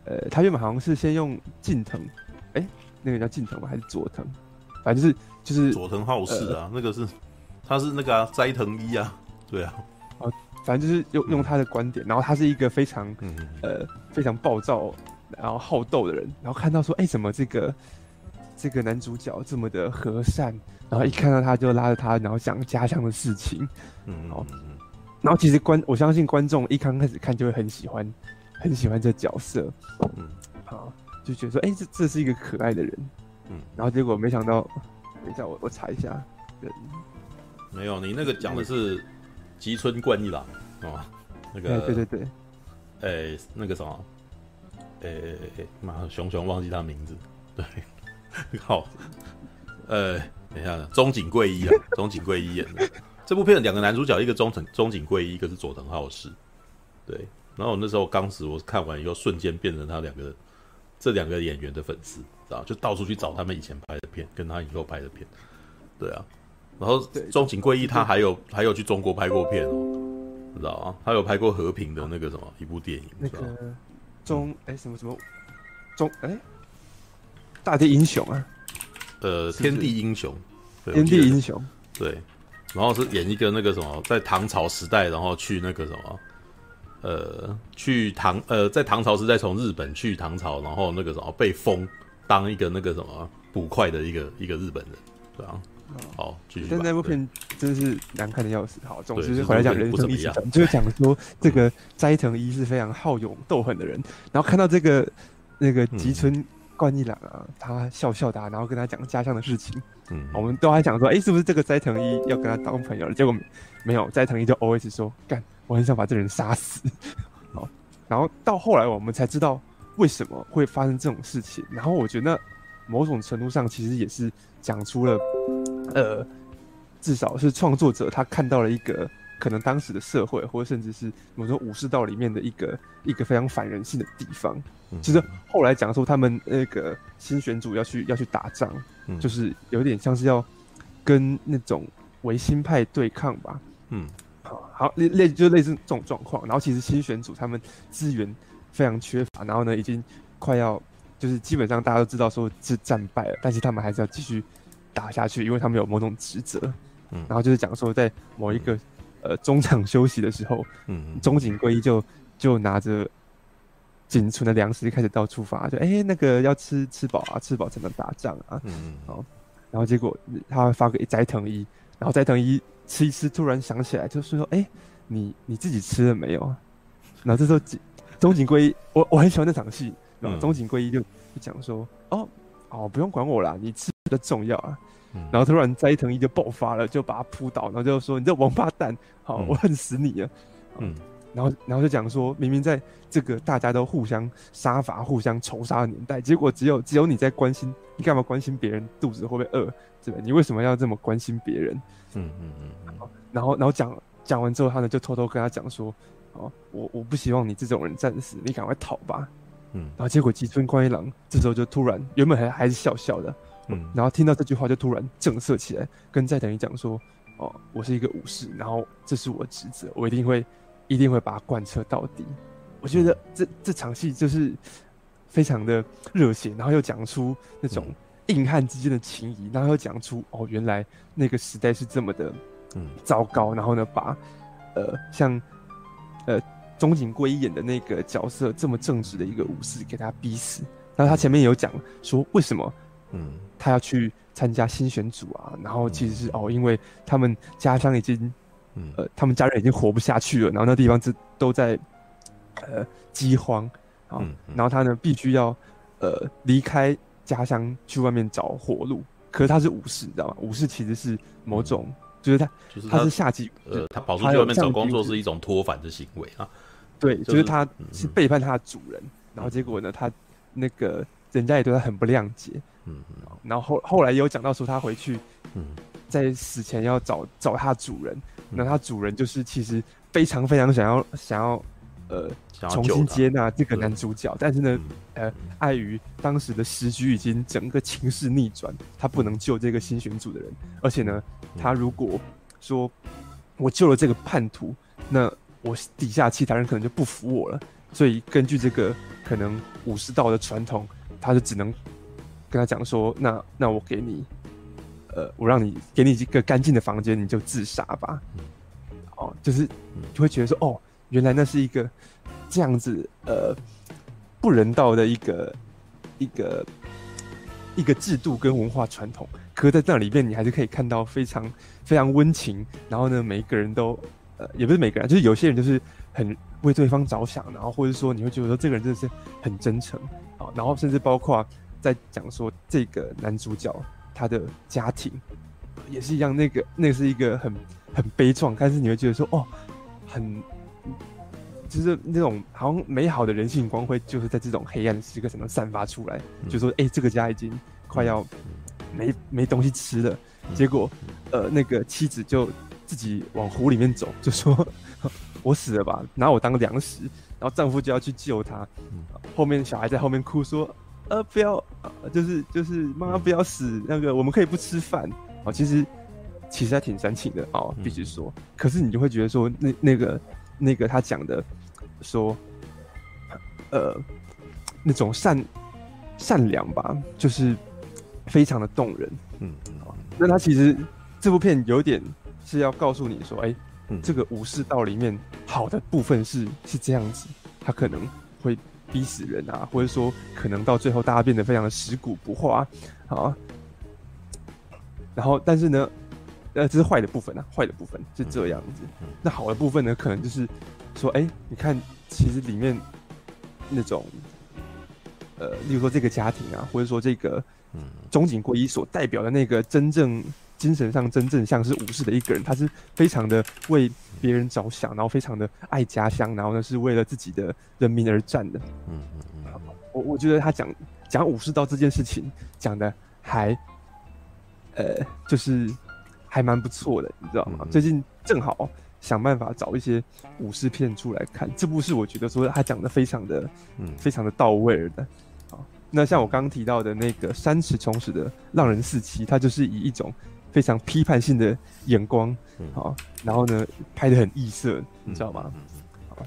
呃，他原本好像是先用近藤，哎，那个叫近藤吗？还是佐藤？反正就是就是佐藤浩市啊，呃、那个是他是那个啊，斋藤一啊，对啊。啊，反正就是用用他的观点，然后他是一个非常呃非常暴躁，然后好斗的人，然后看到说，哎，怎么这个。这个男主角这么的和善，然后一看到他就拉着他，然后讲家乡的事情，嗯，好，然后其实观我相信观众一刚开始看就会很喜欢，很喜欢这角色，嗯，好，就觉得说，哎，这这是一个可爱的人，嗯，然后结果没想到，等一下我我查一下，人，没有，你那个讲的是吉村贯一郎，哦，那个，对对对，哎，那个什么，哎哎哎，妈的，熊熊忘记他名字，对。好，呃，等一下呢，中井贵一啊，中井贵一演的这部片的两个男主角，一个中藤中井贵一，一个是佐藤浩市，对。然后我那时候当时我看完以后，瞬间变成他两个这两个演员的粉丝，知道？就到处去找他们以前拍的片，跟他以后拍的片，对啊。然后中井贵一他还有还有去中国拍过片哦，知道啊？他有拍过和平的那个什么一部电影，那个中哎、嗯、什么什么中哎。大地英雄啊，呃，天地英雄，天地英雄，对，然后是演一个那个什么，在唐朝时代，然后去那个什么，呃，去唐，呃，在唐朝时代从日本去唐朝，然后那个什么被封当一个那个什么捕快的一个一个日本人，对啊，好，继续。但那部片真是难看的要死。好，总之回来讲人生异志传，就是讲说这个斋藤一是非常好勇斗狠的人，然后看到这个那个吉村。嗯贯一郎啊，他笑笑的，然后跟他讲家乡的事情。嗯，我们都还想说，哎、欸，是不是这个斋藤一要跟他当朋友了？结果没有，斋藤一就 always 说，干，我很想把这人杀死。好，然后到后来我们才知道为什么会发生这种事情。然后我觉得某种程度上其实也是讲出了，呃，至少是创作者他看到了一个。可能当时的社会，或者甚至是某种武士道里面的一个一个非常反人性的地方，其实后来讲说他们那个新选组要去要去打仗，就是有点像是要跟那种维新派对抗吧。嗯，好，好类类就类似这种状况。然后其实新选组他们资源非常缺乏，然后呢已经快要就是基本上大家都知道说是战败了，但是他们还是要继续打下去，因为他们有某种职责。嗯，然后就是讲说在某一个。呃，中场休息的时候，嗯，中井贵一就就拿着仅存的粮食开始到处发，就哎、欸，那个要吃吃饱啊，吃饱才能打仗啊，嗯嗯，好，然后结果他发给斋藤一，然后斋藤一吃一吃，突然想起来，就是说，哎、欸，你你自己吃了没有？然后这时候中井贵一，我我很喜欢那场戏，然后中井贵一就就讲说，哦哦，不用管我啦，你吃的重要啊。然后突然斋藤一就爆发了，就把他扑倒，然后就说：“你这王八蛋，好，我恨死你了。”嗯，然后然后就讲说，明明在这个大家都互相杀伐、互相仇杀的年代，结果只有只有你在关心，你干嘛关心别人肚子会不会饿？对吧？你为什么要这么关心别人？嗯嗯嗯。然后然后讲讲完之后，他呢就偷偷跟他讲说：“哦，我我不希望你这种人战死，你赶快逃吧。”嗯。然后结果吉村光一郎这时候就突然原本还还是笑笑的。嗯，然后听到这句话就突然正色起来，跟在等于讲说：“哦，我是一个武士，然后这是我职责，我一定会，一定会把它贯彻到底。”我觉得这这场戏就是非常的热血，然后又讲出那种硬汉之间的情谊，然后又讲出哦，原来那个时代是这么的嗯糟糕，然后呢，把呃像呃中井贵一演的那个角色这么正直的一个武士给他逼死。然后他前面有讲说为什么。嗯，他要去参加新选组啊，然后其实是哦，因为他们家乡已经，嗯，呃，他们家人已经活不下去了，然后那地方是都在，呃，饥荒啊，然后他呢必须要，呃，离开家乡去外面找活路。可是他是武士，你知道吗？武士其实是某种就是他，就是他，他是下级，呃，他跑出去外面找工作是一种脱反的行为啊。对，就是、就是、他是背叛他的主人，嗯、然后结果呢，他那个人家也对他很不谅解。嗯嗯。然后后后来也有讲到说他回去，嗯，在死前要找找他主人，那、嗯、他主人就是其实非常非常想要想要呃重新接纳这个男主角，但是呢，呃，碍于当时的时局已经整个情势逆转，他不能救这个新选组的人，而且呢，他如果说我救了这个叛徒，那我底下其他人可能就不服我了，所以根据这个可能武士道的传统，他就只能跟他讲说，那那我给你，呃，我让你给你一个干净的房间，你就自杀吧。哦，就是就会觉得说，哦，原来那是一个这样子呃不人道的一个一个一个制度跟文化传统，可是在那里面你还是可以看到非常非常温情，然后呢，每一个人都。呃，也不是每个人，就是有些人就是很为对方着想，然后或者说你会觉得说这个人真的是很真诚啊，然后甚至包括在讲说这个男主角他的家庭也是一样，那个那个是一个很很悲壮，但是你会觉得说哦，很就是那种好像美好的人性光辉，就是在这种黑暗的时刻才能散发出来，嗯、就说哎、欸，这个家已经快要没没东西吃了，结果呃那个妻子就。自己往湖里面走，就说：“ 我死了吧，拿我当粮食。”然后丈夫就要去救她，后面小孩在后面哭说：“呃，不要，就是就是妈妈不要死，那个我们可以不吃饭。”哦，其实其实还挺煽情的哦，必须说。可是你就会觉得说，那那个那个他讲的说，呃，那种善善良吧，就是非常的动人。嗯，那他其实这部片有点。是要告诉你说，哎、欸，嗯、这个武士道里面好的部分是是这样子，他可能会逼死人啊，或者说可能到最后大家变得非常的食古不化啊。然后，但是呢，呃，这是坏的部分啊，坏的部分是这样子。那好的部分呢，可能就是说，哎、欸，你看，其实里面那种，呃，例如说这个家庭啊，或者说这个中井贵一所代表的那个真正。精神上真正像是武士的一个人，他是非常的为别人着想，然后非常的爱家乡，然后呢是为了自己的人民而战的。嗯嗯嗯。我我觉得他讲讲武士道这件事情讲的还，呃，就是还蛮不错的，你知道吗？最近正好想办法找一些武士片出来看，这部是我觉得说他讲的非常的，嗯，非常的到位的。好，那像我刚刚提到的那个山池崇史的《浪人四七》，他就是以一种。非常批判性的眼光，好，然后呢，拍的很异色，你知道吗？好，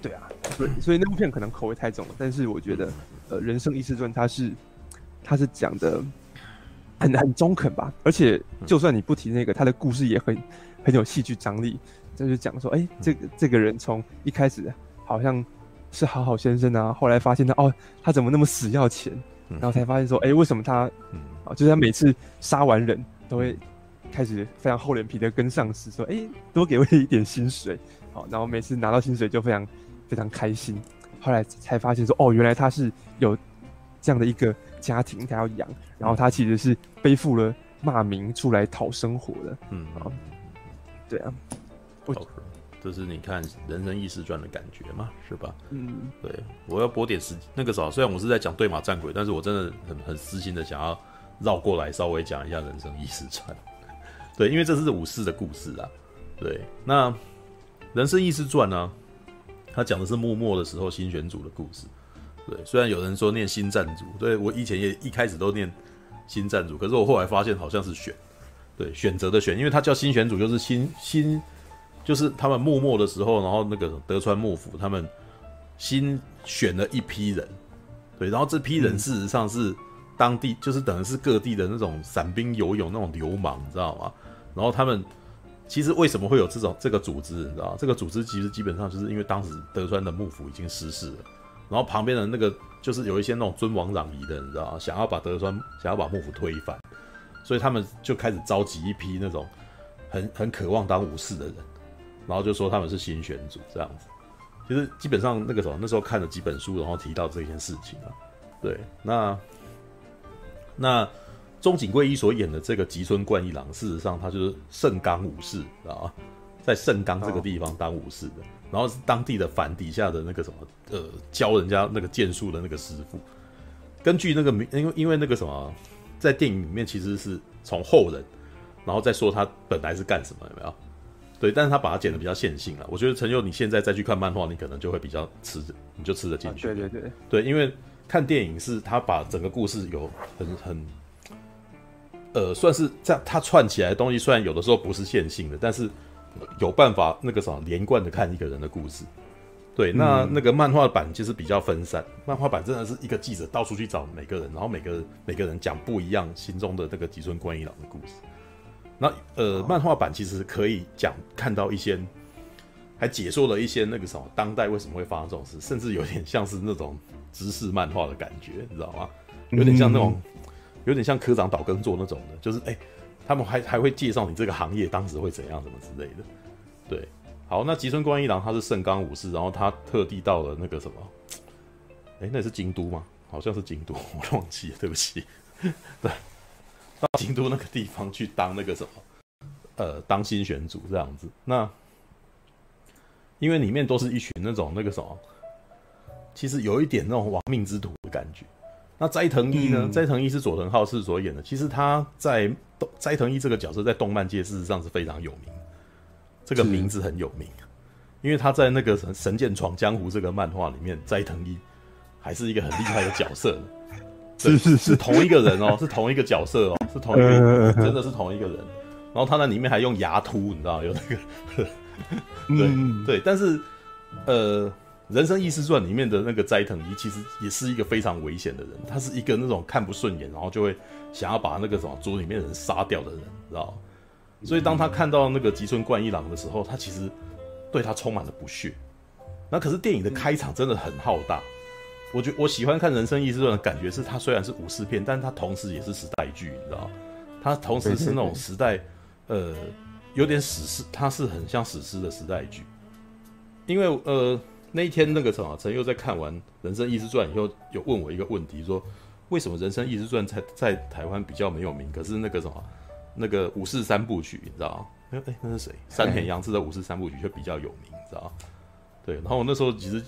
对啊，所以所以那部片可能口味太重了，但是我觉得，呃，《人生异士传》它是，它是讲的很很中肯吧，而且就算你不提那个，他的故事也很很有戏剧张力，就是讲说，哎，这个这个人从一开始好像是好好先生啊，后来发现他哦，他怎么那么死要钱，然后才发现说，哎，为什么他，啊，就是他每次杀完人。都会开始非常厚脸皮的跟上司说：“哎、欸，多给我一点薪水。”好，然后每次拿到薪水就非常非常开心。后来才发现说：“哦，原来他是有这样的一个家庭，他要养，然后他其实是背负了骂名出来讨生活的。”嗯，好，对啊，我这是你看《人生异事传》的感觉嘛，是吧？嗯，对，我要播点时那个时候，虽然我是在讲对马战鬼，但是我真的很很私心的想要。绕过来稍微讲一下《人生异士传》，对，因为这是武士的故事啊。对，那《人生异士传》呢，他讲的是幕末的时候新选组的故事。对，虽然有人说念新战组，对，我以前也一开始都念新战组，可是我后来发现好像是选，对，选择的选，因为他叫新选组，就是新新，就是他们幕末的时候，然后那个德川幕府他们新选了一批人，对，然后这批人事实上是。当地就是等于是各地的那种散兵游勇那种流氓，你知道吗？然后他们其实为什么会有这种这个组织，你知道吗？这个组织其实基本上就是因为当时德川的幕府已经失势了，然后旁边的那个就是有一些那种尊王攘夷的，你知道吗？想要把德川想要把幕府推翻，所以他们就开始召集一批那种很很渴望当武士的人，然后就说他们是新选组这样子。其实基本上那个时候那时候看了几本书，然后提到这件事情啊，对，那。那中井贵一所演的这个吉村贯一郎，事实上他就是盛冈武士啊，在盛冈这个地方当武士的，然后是当地的藩底下的那个什么呃教人家那个剑术的那个师傅。根据那个名因为因为那个什么，在电影里面其实是从后人，然后再说他本来是干什么有没有？对，但是他把它剪得比较线性了。我觉得陈佑你现在再去看漫画，你可能就会比较吃，你就吃得进去。对对对对，因为看电影是他把整个故事有很很，呃，算是这样，他串起来的东西虽然有的时候不是线性的，但是有办法那个什么连贯的看一个人的故事。对，那那个漫画版其实比较分散，漫画版真的是一个记者到处去找每个人，然后每个每个人讲不一样心中的那个吉村贯一郎的故事。那呃，漫画版其实可以讲看到一些，还解说了一些那个什么当代为什么会发生这种事，甚至有点像是那种知识漫画的感觉，你知道吗？有点像那种，有点像科长岛耕作那种的，就是哎、欸，他们还还会介绍你这个行业当时会怎样什么之类的。对，好，那吉村光一郎他是盛冈武士，然后他特地到了那个什么，哎、欸，那是京都吗？好像是京都，我忘记了，对不起。对。到京都那个地方去当那个什么，呃，当新选组这样子。那因为里面都是一群那种那个什么，其实有一点那种亡命之徒的感觉。那斋藤一呢？斋、嗯、藤一是佐藤浩市所演的。其实他在斋藤一这个角色在动漫界事实上是非常有名，这个名字很有名，因为他在那个《神剑闯江湖》这个漫画里面，斋藤一还是一个很厉害的角色。是是是同一个人哦，是同一个角色哦，是同一个人，真的是同一个人。然后他那里面还用牙突，你知道有那个，对、嗯、对。但是，呃，《人生异事传》里面的那个斋藤一其实也是一个非常危险的人，他是一个那种看不顺眼，然后就会想要把那个什么组里面的人杀掉的人，知道？所以当他看到那个吉村贯一郎的时候，他其实对他充满了不屑。那可是电影的开场真的很浩大。我觉我喜欢看《人生异事传》的感觉是，它虽然是武士片，但它同时也是时代剧，你知道？它同时是那种时代，呃，有点史诗，它是很像史诗的时代剧。因为呃，那一天那个什么陈又在看完《人生异士传》以后，有问我一个问题，说为什么《人生异士传》在在台湾比较没有名，可是那个什么那个武士三部曲，你知道？哎哎，那是谁？山田洋次的武士三部曲就比较有名，你知道？对，然后我那时候其实。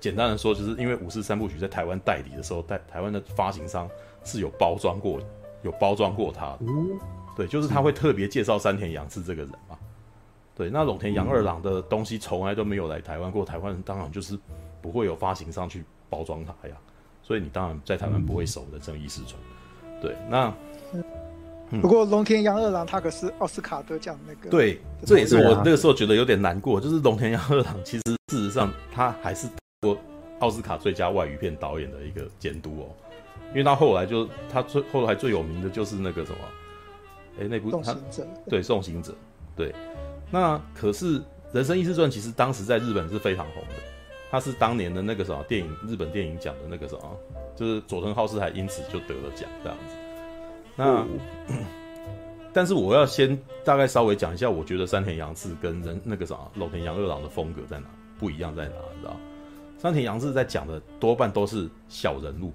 简单的说，就是因为武士三部曲在台湾代理的时候，台台湾的发行商是有包装过，有包装过它的。对，就是他会特别介绍山田洋次这个人嘛。对，那龙田洋二郎的东西从来都没有来台湾过，台湾人当然就是不会有发行商去包装它呀。所以你当然在台湾不会熟的这异士传。对，那不过龙田洋二郎他可是奥斯卡得奖那个。对，这也是我那个时候觉得有点难过，就是龙田洋二郎其实事实上他还是。说奥斯卡最佳外语片导演的一个监督哦，因为他后来就他最后来最有名的就是那个什么，哎，那部他送行者，对，送行者，对。那可是《人生异世传》其实当时在日本是非常红的，他是当年的那个什么电影日本电影奖的那个什么，就是佐藤浩市还因此就得了奖这样子。那、哦、但是我要先大概稍微讲一下，我觉得山田洋次跟人那个什么瀧田洋二郎的风格在哪不一样在哪，你知道？山田洋次在讲的多半都是小人物，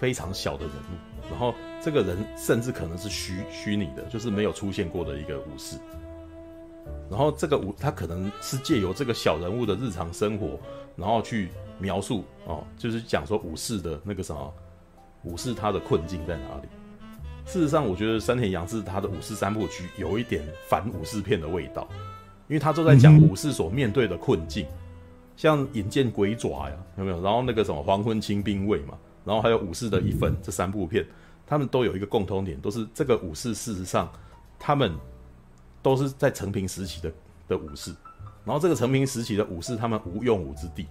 非常小的人物，然后这个人甚至可能是虚虚拟的，就是没有出现过的一个武士。然后这个武他可能是借由这个小人物的日常生活，然后去描述哦，就是讲说武士的那个什么武士他的困境在哪里。事实上，我觉得山田洋次他的武士三部曲有一点反武士片的味道，因为他都在讲武士所面对的困境。像引见鬼爪呀，有没有？然后那个什么黄昏清兵卫嘛，然后还有武士的一份，这三部片，他们都有一个共通点，都是这个武士事实上，他们都是在成平时期的的武士，然后这个成平时期的武士，他们无用武之地。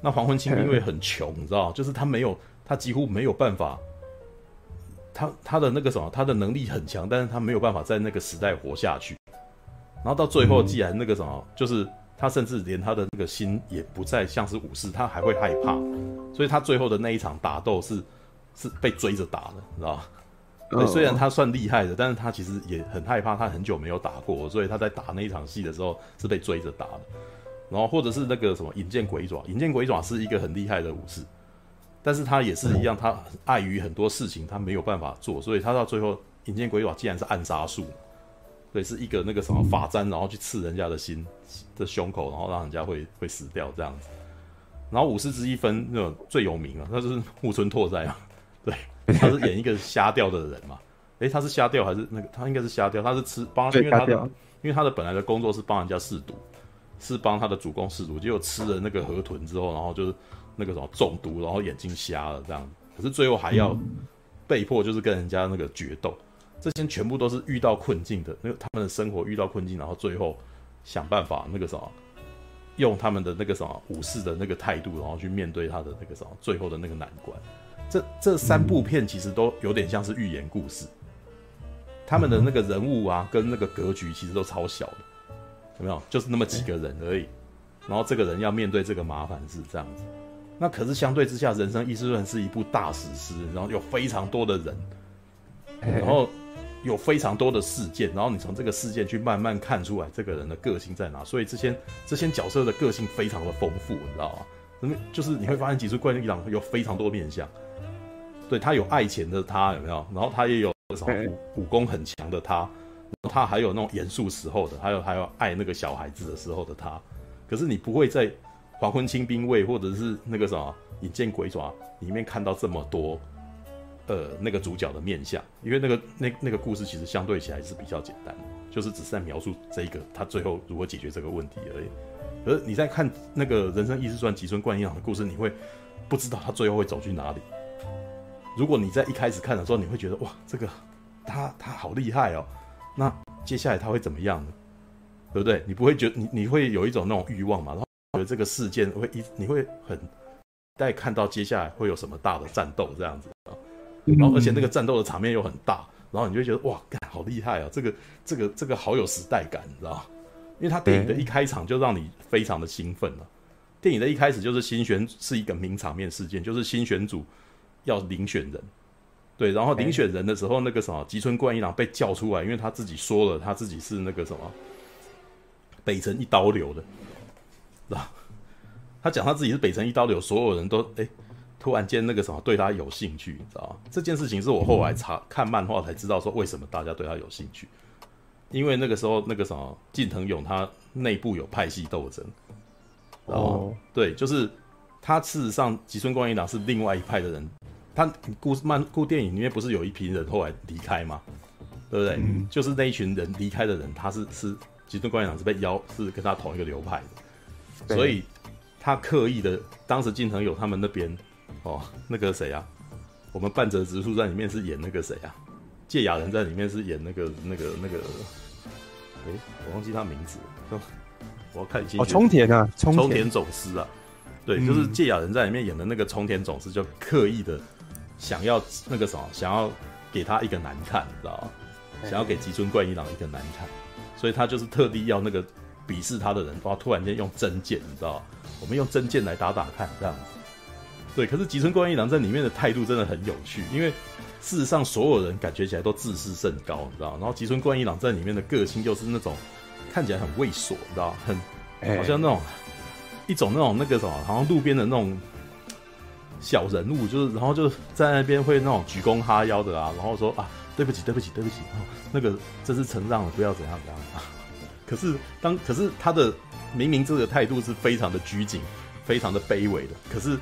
那黄昏清因为很穷，你知道，就是他没有，他几乎没有办法，他他的那个什么，他的能力很强，但是他没有办法在那个时代活下去。然后到最后，既然那个什么，就是。他甚至连他的那个心也不再像是武士，他还会害怕，所以他最后的那一场打斗是是被追着打的，你知道吧？对，虽然他算厉害的，但是他其实也很害怕，他很久没有打过，所以他在打那一场戏的时候是被追着打的。然后或者是那个什么引剑鬼爪，引剑鬼爪是一个很厉害的武士，但是他也是一样，他碍于很多事情他没有办法做，所以他到最后引剑鬼爪竟然是暗杀术，对，是一个那个什么法簪，然后去刺人家的心的胸口，然后让人家会会死掉这样子。然后武士之一分那种最有名啊，那就是木村拓哉嘛，对，他是演一个瞎掉的人嘛。诶，他是瞎掉还是那个？他应该是瞎掉，他是吃帮，因为他的因为他的本来的工作是帮人家试毒，是帮他的主公试毒，结果吃了那个河豚之后，然后就是那个什么中毒，然后眼睛瞎了这样。可是最后还要被迫就是跟人家那个决斗，这些全部都是遇到困境的，那个他们的生活遇到困境，然后最后想办法那个什么。用他们的那个什么武士的那个态度，然后去面对他的那个什么最后的那个难关。这这三部片其实都有点像是寓言故事，他们的那个人物啊，跟那个格局其实都超小的，有没有？就是那么几个人而已。然后这个人要面对这个麻烦是这样子。那可是相对之下，《人生异士论》是一部大史诗，然后有非常多的人，然后。有非常多的事件，然后你从这个事件去慢慢看出来这个人的个性在哪，所以这些这些角色的个性非常的丰富，你知道吗？那么就是你会发现，吉村贯一郎有非常多面相，对，他有爱钱的他有没有？然后他也有什么武武功很强的他，然后他还有那种严肃时候的，还有还有爱那个小孩子的时候的他。可是你不会在《黄昏清兵卫》或者是那个什么《引见鬼爪》里面看到这么多。呃，那个主角的面相，因为那个那那个故事其实相对起来是比较简单的，就是只是在描述这一个他最后如何解决这个问题而已。而你在看那个人生异士传吉村贯一郎的故事，你会不知道他最后会走去哪里。如果你在一开始看的时候，你会觉得哇，这个他他好厉害哦，那接下来他会怎么样呢？对不对？你不会觉得你你会有一种那种欲望嘛？然后觉得这个事件会一你会很待看到接下来会有什么大的战斗这样子。然后，而且那个战斗的场面又很大，然后你就会觉得哇，干好厉害啊！这个、这个、这个好有时代感，你知道吗？因为他电影的一开场就让你非常的兴奋了。电影的一开始就是新选是一个名场面事件，就是新选组要遴选人，对，然后遴选人的时候，那个什么吉村贯一郎被叫出来，因为他自己说了他自己是那个什么北城一刀流的，知道？他讲他自己是北城一刀流，所有人都哎。突然间，那个什么对他有兴趣，你知道吗？这件事情是我后来查看漫画才知道，说为什么大家对他有兴趣。因为那个时候，那个什么近藤勇他内部有派系斗争，然后对，就是他事实上吉村光一郎是另外一派的人。他故事漫故电影里面不是有一批人后来离开吗？对不对？嗯、就是那一群人离开的人，他是是吉村光一郎是被邀是跟他同一个流派的，所以他刻意的当时近藤勇他们那边。哦，那个谁啊？我们半泽直树在里面是演那个谁啊？芥雅人在里面是演那个那个那个，哎、欸，我忘记他名字了。我要看一下。哦，冲田啊，冲田总司啊。对，就是芥雅人在里面演的那个冲田总司，就刻意的想要那个什么，想要给他一个难看，你知道吗？想要给吉村贯一郎一个难看，所以他就是特地要那个鄙视他的人，哇，突然间用真剑，你知道吗？我们用真剑来打打看，这样子。对，可是吉村贯一郎在里面的态度真的很有趣，因为事实上所有人感觉起来都自视甚高，你知道？然后吉村贯一郎在里面的个性又是那种看起来很猥琐，你知道？很好像那种、欸、一种那种那个什么，好像路边的那种小人物，就是然后就在那边会那种鞠躬哈腰的啊，然后说啊对不起对不起对不起，那个这是承让了，不要怎样怎样。可是当可是他的明明这个态度是非常的拘谨，非常的卑微的，可是。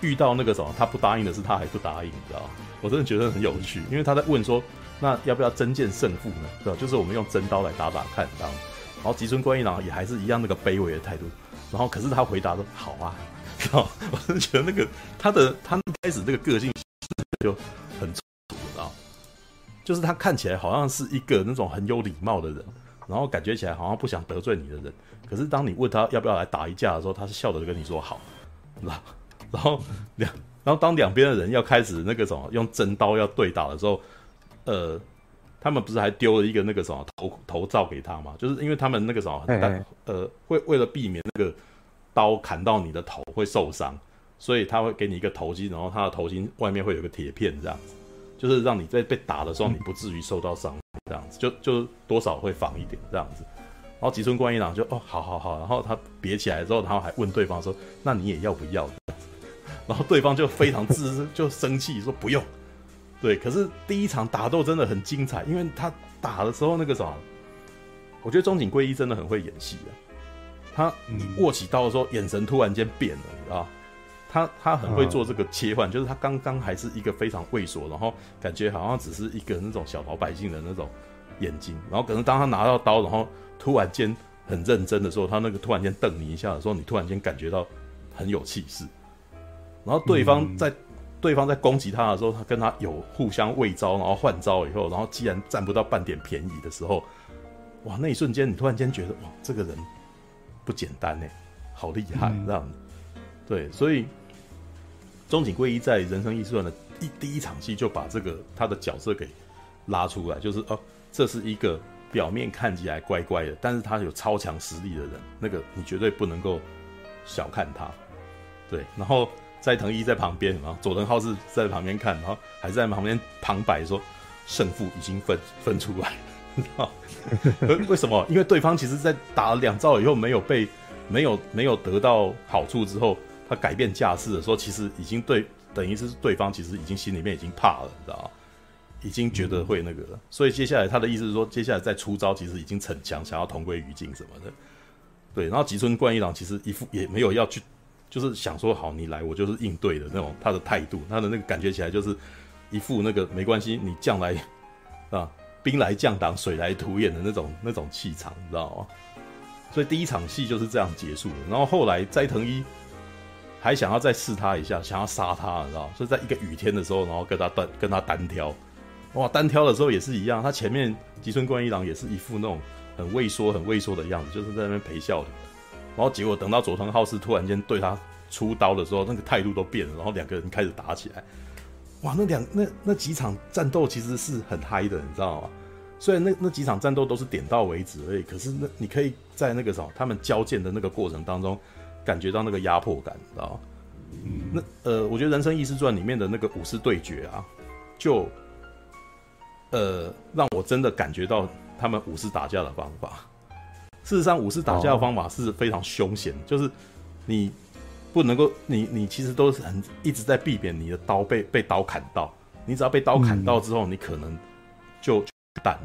遇到那个什么，他不答应的是他还不答应，你知道？我真的觉得很有趣，因为他在问说，那要不要真见胜负呢？对吧？就是我们用真刀来打打看，这样。然后吉村贯一郎也还是一样那个卑微的态度，然后可是他回答说好啊，知道？我真的觉得那个他的他开始这个个性就很楚，你知道？就是他看起来好像是一个那种很有礼貌的人，然后感觉起来好像不想得罪你的人，可是当你问他要不要来打一架的时候，他是笑着跟你说好，知道？然后两，然后当两边的人要开始那个什么用真刀要对打的时候，呃，他们不是还丢了一个那个什么头头罩给他吗？就是因为他们那个什么，嘿嘿呃，会为了避免那个刀砍到你的头会受伤，所以他会给你一个头巾，然后他的头巾外面会有个铁片，这样子，就是让你在被打的时候你不至于受到伤，这样子就就多少会防一点这样子。然后吉村观一郎就哦，好好好，然后他别起来之后，然后还问对方说，那你也要不要？然后对方就非常自，就生气说不用，对，可是第一场打斗真的很精彩，因为他打的时候那个什么，我觉得中井贵一真的很会演戏啊。他握起刀的时候，眼神突然间变了，你知道？他他很会做这个切换，就是他刚刚还是一个非常畏缩，然后感觉好像只是一个那种小老百姓的那种眼睛，然后可能当他拿到刀，然后突然间很认真的时候，他那个突然间瞪你一下的时候，你突然间感觉到很有气势。然后对方在、嗯、对方在攻击他的时候，他跟他有互相喂招，然后换招以后，然后既然占不到半点便宜的时候，哇，那一瞬间你突然间觉得哇，这个人不简单呢，好厉害，这样、嗯、对，所以中井贵一在人生异士传的一第一场戏就把这个他的角色给拉出来，就是哦，这是一个表面看起来乖乖的，但是他有超强实力的人，那个你绝对不能够小看他，对，然后。斋藤一在旁边，然后佐藤浩是在旁边看，然后还在旁边旁白说胜负已经分分出来了。为什么？因为对方其实，在打了两招以后没有被没有没有得到好处之后，他改变架势的时候，其实已经对等于是对方其实已经心里面已经怕了，你知道吗？已经觉得会那个了。所以接下来他的意思是说，接下来再出招，其实已经逞强，想要同归于尽什么的。对，然后吉村贯一郎其实一副也没有要去。就是想说好，你来我就是应对的那种，他的态度，他的那个感觉起来就是一副那个没关系，你将来啊，兵来将挡，水来土掩的那种那种气场，你知道吗？所以第一场戏就是这样结束的。然后后来斋藤一还想要再试他一下，想要杀他，你知道？所以在一个雨天的时候，然后跟他单跟他单挑，哇，单挑的时候也是一样，他前面吉村贯一郎也是一副那种很畏缩、很畏缩的样子，就是在那边陪笑的。然后结果等到佐藤浩市突然间对他出刀的时候，那个态度都变了，然后两个人开始打起来。哇，那两那那几场战斗其实是很嗨的，你知道吗？虽然那那几场战斗都是点到为止而已，可是那你可以在那个什么他们交剑的那个过程当中，感觉到那个压迫感，你知道吗？那呃，我觉得《人生异事传》里面的那个武士对决啊，就呃让我真的感觉到他们武士打架的方法。事实上，武士打架的方法是非常凶险，就是你不能够，你你其实都是很一直在避免你的刀被被刀砍到，你只要被刀砍到之后，你可能就蛋。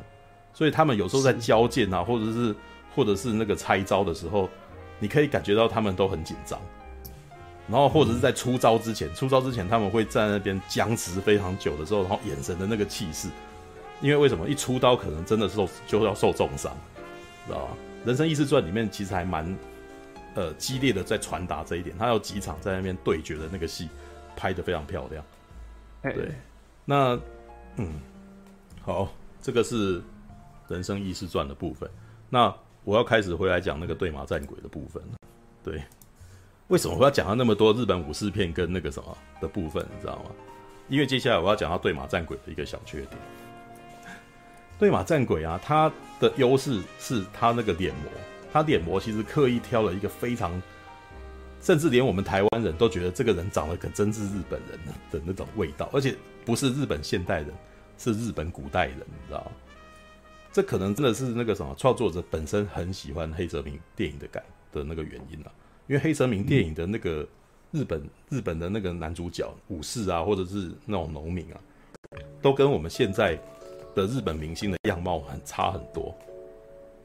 所以他们有时候在交剑啊，或者是或者是那个拆招的时候，你可以感觉到他们都很紧张。然后或者是在出招之前，出招之前他们会在那边僵持非常久的时候，然后眼神的那个气势，因为为什么？一出刀可能真的受就要受重伤，知道吧？《人生意识传》里面其实还蛮，呃，激烈的在传达这一点。他有几场在那边对决的那个戏，拍的非常漂亮。对，那，嗯，好，这个是《人生意识传》的部分。那我要开始回来讲那个对马战鬼的部分。对，为什么我要讲到那么多日本武士片跟那个什么的部分？你知道吗？因为接下来我要讲到对马战鬼的一个小缺点。对马战鬼啊，他的优势是他那个脸模，他脸模其实刻意挑了一个非常，甚至连我们台湾人都觉得这个人长得可真是日本人的那种味道，而且不是日本现代人，是日本古代人，你知道？这可能真的是那个什么创作者本身很喜欢黑泽明电影的感的那个原因啊，因为黑泽明电影的那个日本日本的那个男主角武士啊，或者是那种农民啊，都跟我们现在。的日本明星的样貌很差很多，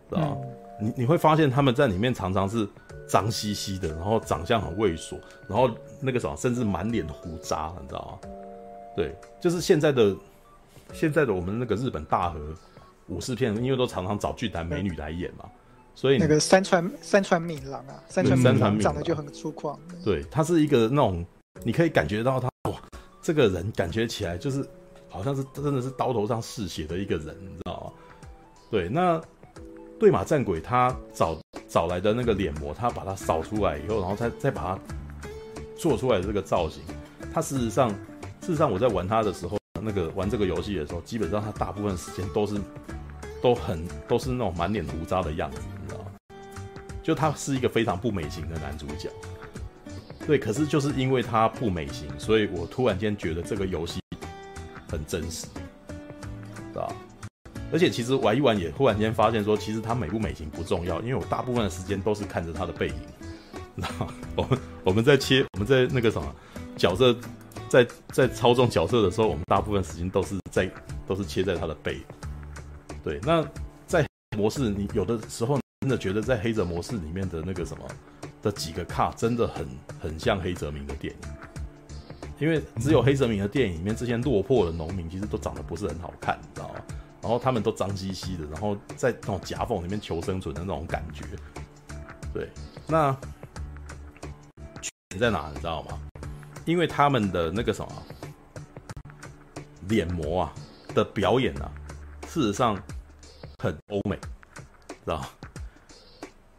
知道吗？嗯、你你会发现他们在里面常常是脏兮兮的，然后长相很猥琐，然后那个什么，甚至满脸胡渣，你知道吗？对，就是现在的现在的我们那个日本大和武士片，因为都常常找俊男美女来演嘛，所以那个山川山川敏郎啊，山川敏郎长得就很粗犷。对，他是一个那种你可以感觉到他哇，这个人感觉起来就是。好像是真的是刀头上嗜血的一个人，你知道吗？对，那对马战鬼他找找来的那个脸模，他把它扫出来以后，然后再再把它做出来的这个造型，他事实上事实上我在玩他的时候，那个玩这个游戏的时候，基本上他大部分时间都是都很都是那种满脸胡渣的样子，你知道吗？就他是一个非常不美型的男主角，对，可是就是因为他不美型，所以我突然间觉得这个游戏。很真实，对吧？而且其实玩一玩也忽然间发现说，其实他美不美型不重要，因为我大部分的时间都是看着他的背影。那 我们我们在切，我们在那个什么角色在在操纵角色的时候，我们大部分时间都是在都是切在他的背。对，那在模式，你有的时候真的觉得在黑泽模式里面的那个什么的几个卡，真的很很像黑泽明的电影。因为只有黑泽明的电影里面，这些落魄的农民其实都长得不是很好看，你知道吗？然后他们都脏兮兮的，然后在那种夹缝里面求生存的那种感觉。对，那缺点在哪？你知道吗？因为他们的那个什么脸模啊的表演啊，事实上很欧美，知道吗？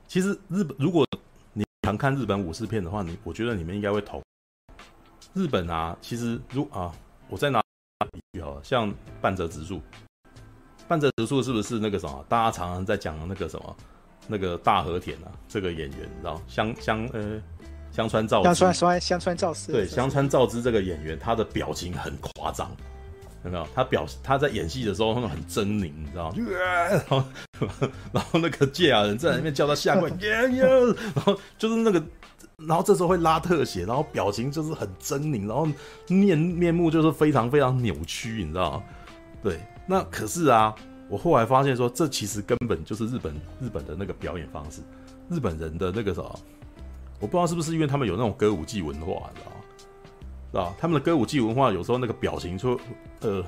其实日本，如果你常看日本武士片的话，你我觉得你们应该会投。日本啊，其实如啊，我再拿一句好了，像半泽直树，半泽直树是不是那个什么？大家常常在讲的那个什么，那个大和田啊，这个演员，你知道香香呃香川照之，香川香川照之，对，香川照之这个演员，他的表情很夸张，有没有？他表他在演戏的时候，他们很狰狞，你知道吗？然后 然后那个芥雅人在那边叫他下跪，然后就是那个。然后这时候会拉特写，然后表情就是很狰狞，然后面面目就是非常非常扭曲，你知道吗？对，那可是啊，我后来发现说，这其实根本就是日本日本的那个表演方式，日本人的那个什么，我不知道是不是因为他们有那种歌舞伎文化，你知道吗？是吧？他们的歌舞伎文化有时候那个表情就呃，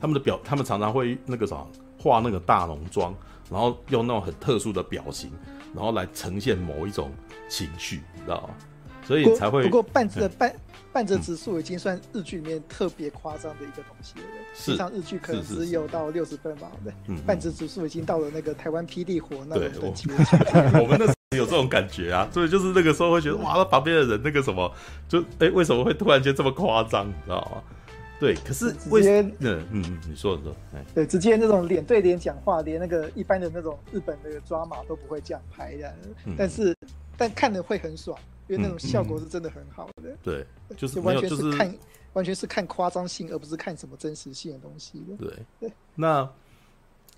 他们的表，他们常常会那个啥，画那个大浓妆，然后用那种很特殊的表情，然后来呈现某一种。情绪，你知道吗？所以才会。不过半泽半半泽直树已经算日剧里面特别夸张的一个东西了。是。实际上日剧可能只有到六十分吧。对。嗯。半泽直树已经到了那个台湾霹雳火那种等级。我们那时候有这种感觉啊，所以就是那个时候会觉得哇，那旁边的人那个什么，就哎、欸，为什么会突然间这么夸张？你知道吗？对。可是直接，嗯嗯，你说的说，哎，对，直接那种脸对脸讲话，连那个一般的那种日本的抓马都不会这样拍的。嗯、但是。但看的会很爽，因为那种效果是真的很好的。嗯、对，就是完全是看，完全是看夸张性，而不是看什么真实性的东西的。对对。那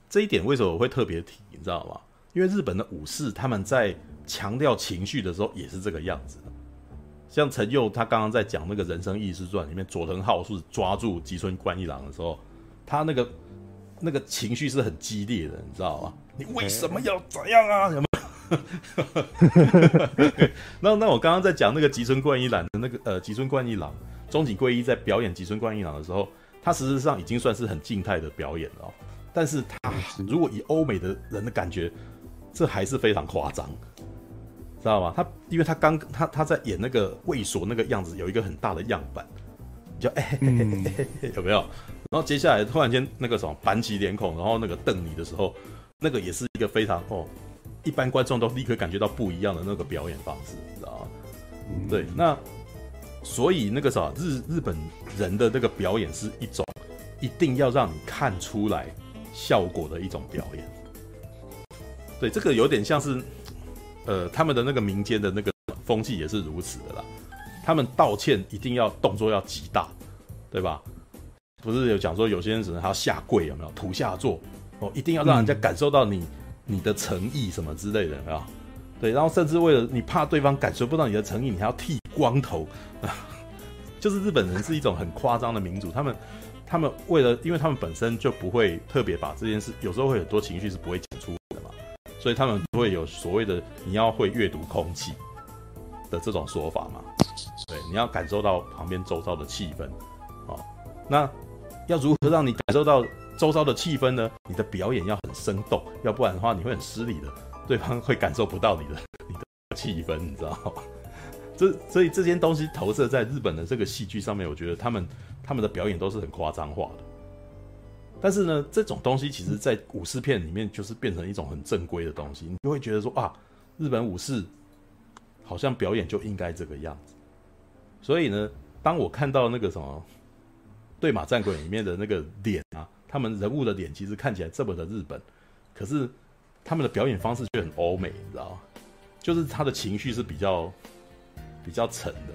这一点为什么我会特别提？你知道吗？因为日本的武士他们在强调情绪的时候也是这个样子的。像陈佑他刚刚在讲那个《人生义士传》里面，佐藤浩树抓住吉村贯一郎的时候，他那个那个情绪是很激烈的，你知道吗？你为什么要这样啊？有没有？那那我刚刚在讲那个吉村贯一郎的那个呃吉村贯一郎中井贵一在表演吉村贯一郎的时候，他实质上已经算是很静态的表演了，但是他如果以欧美的人的感觉，这还是非常夸张，知道吗？他因为他刚他他在演那个卫所那个样子，有一个很大的样板，就哎、欸 嗯、有没有？然后接下来突然间那个什么板起脸孔，然后那个瞪你的时候，那个也是一个非常哦。一般观众都立刻感觉到不一样的那个表演方式，你知道吗？嗯、对，那所以那个啥，日日本人的那个表演是一种一定要让你看出来效果的一种表演。对，这个有点像是，呃，他们的那个民间的那个风气也是如此的啦。他们道歉一定要动作要极大，对吧？不是有讲说有些人只能还要下跪，有没有？土下座哦，一定要让人家感受到你。你的诚意什么之类的啊，对，然后甚至为了你怕对方感受不到你的诚意，你还要剃光头啊，就是日本人是一种很夸张的民族，他们他们为了，因为他们本身就不会特别把这件事，有时候会很多情绪是不会讲出所以他们会有所谓的你要会阅读空气的这种说法嘛，对，你要感受到旁边周遭的气氛啊，那要如何让你感受到？周遭的气氛呢？你的表演要很生动，要不然的话你会很失礼的，对方会感受不到你的 你的气氛，你知道吗？这所以这件东西投射在日本的这个戏剧上面，我觉得他们他们的表演都是很夸张化的。但是呢，这种东西其实在武士片里面就是变成一种很正规的东西，你就会觉得说啊，日本武士好像表演就应该这个样子。所以呢，当我看到那个什么《对马战鬼》里面的那个脸啊。他们人物的脸其实看起来这么的日本，可是他们的表演方式却很欧美，你知道吗？就是他的情绪是比较比较沉的。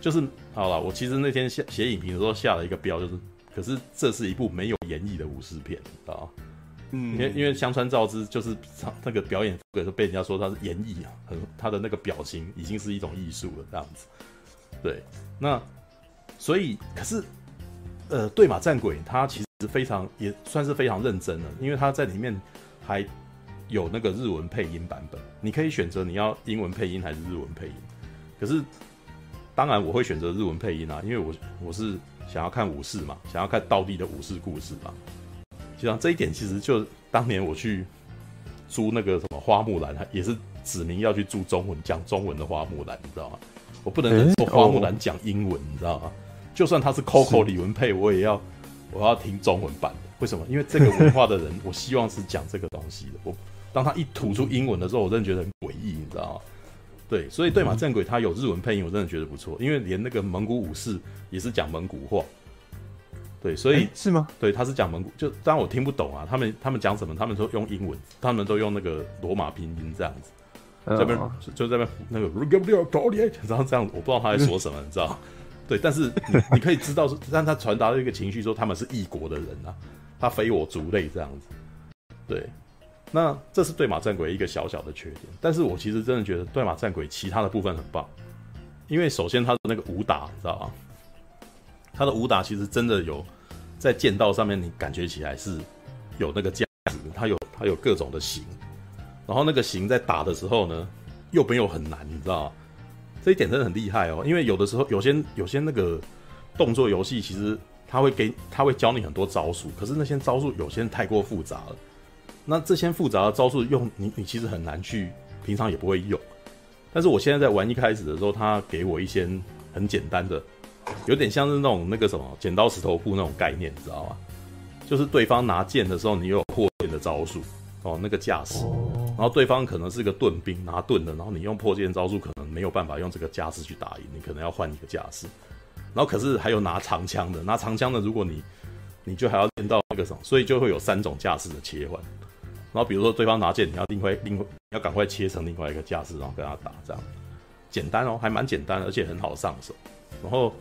就是好了，我其实那天写写影评的时候下了一个标，就是可是这是一部没有演绎的武士片，你知道吗？嗯，因为因为香川照之就是那个表演风格，被人家说他是演绎啊，很他的那个表情已经是一种艺术了这样子。对，那。所以可是，呃，对马战鬼他其实非常也算是非常认真了，因为他在里面还有那个日文配音版本，你可以选择你要英文配音还是日文配音。可是，当然我会选择日文配音啊，因为我我是想要看武士嘛，想要看道地的武士故事嘛。就像这一点，其实就当年我去租那个什么花木兰，也是。指明要去租中文，讲中文的花木兰，你知道吗？我不能忍受花木兰讲英文，你知道吗？就算他是 Coco 李文佩，我也要我要听中文版的。为什么？因为这个文化的人，我希望是讲这个东西的。我当他一吐出英文的时候，我真的觉得很诡异，你知道吗？对，所以对马战鬼他有日文配音，我真的觉得不错。因为连那个蒙古武士也是讲蒙古话。对，所以是吗？对，他是讲蒙古，就当然我听不懂啊。他们他们讲什么？他们都用英文，他们都用那个罗马拼音这样子。这边就在边那个，然后这样，我不知道他在说什么，你知道？对，但是你你可以知道，让他传达了一个情绪，说他们是异国的人啊，他非我族类这样子。对，那这是对马战鬼一个小小的缺点，但是我其实真的觉得对马战鬼其他的部分很棒，因为首先他的那个武打，你知道吗？他的武打其实真的有在剑道上面，你感觉起来是有那个价值，他有他有各种的型。然后那个型在打的时候呢，又没有很难，你知道吗？这一点真的很厉害哦。因为有的时候有些有些那个动作游戏，其实他会给他会教你很多招数，可是那些招数有些太过复杂了。那这些复杂的招数用你你其实很难去，平常也不会用。但是我现在在玩一开始的时候，他给我一些很简单的，有点像是那种那个什么剪刀石头布那种概念，你知道吗？就是对方拿剑的时候，你有破剑的招数。哦，那个架势，然后对方可能是个盾兵，拿盾的，然后你用破剑招数，可能没有办法用这个架势去打赢，你可能要换一个架势。然后可是还有拿长枪的，拿长枪的，如果你你就还要练到那个什么，所以就会有三种架势的切换。然后比如说对方拿剑，你要另外另外要赶快切成另外一个架势，然后跟他打，这样简单哦，还蛮简单，而且很好上手。然后，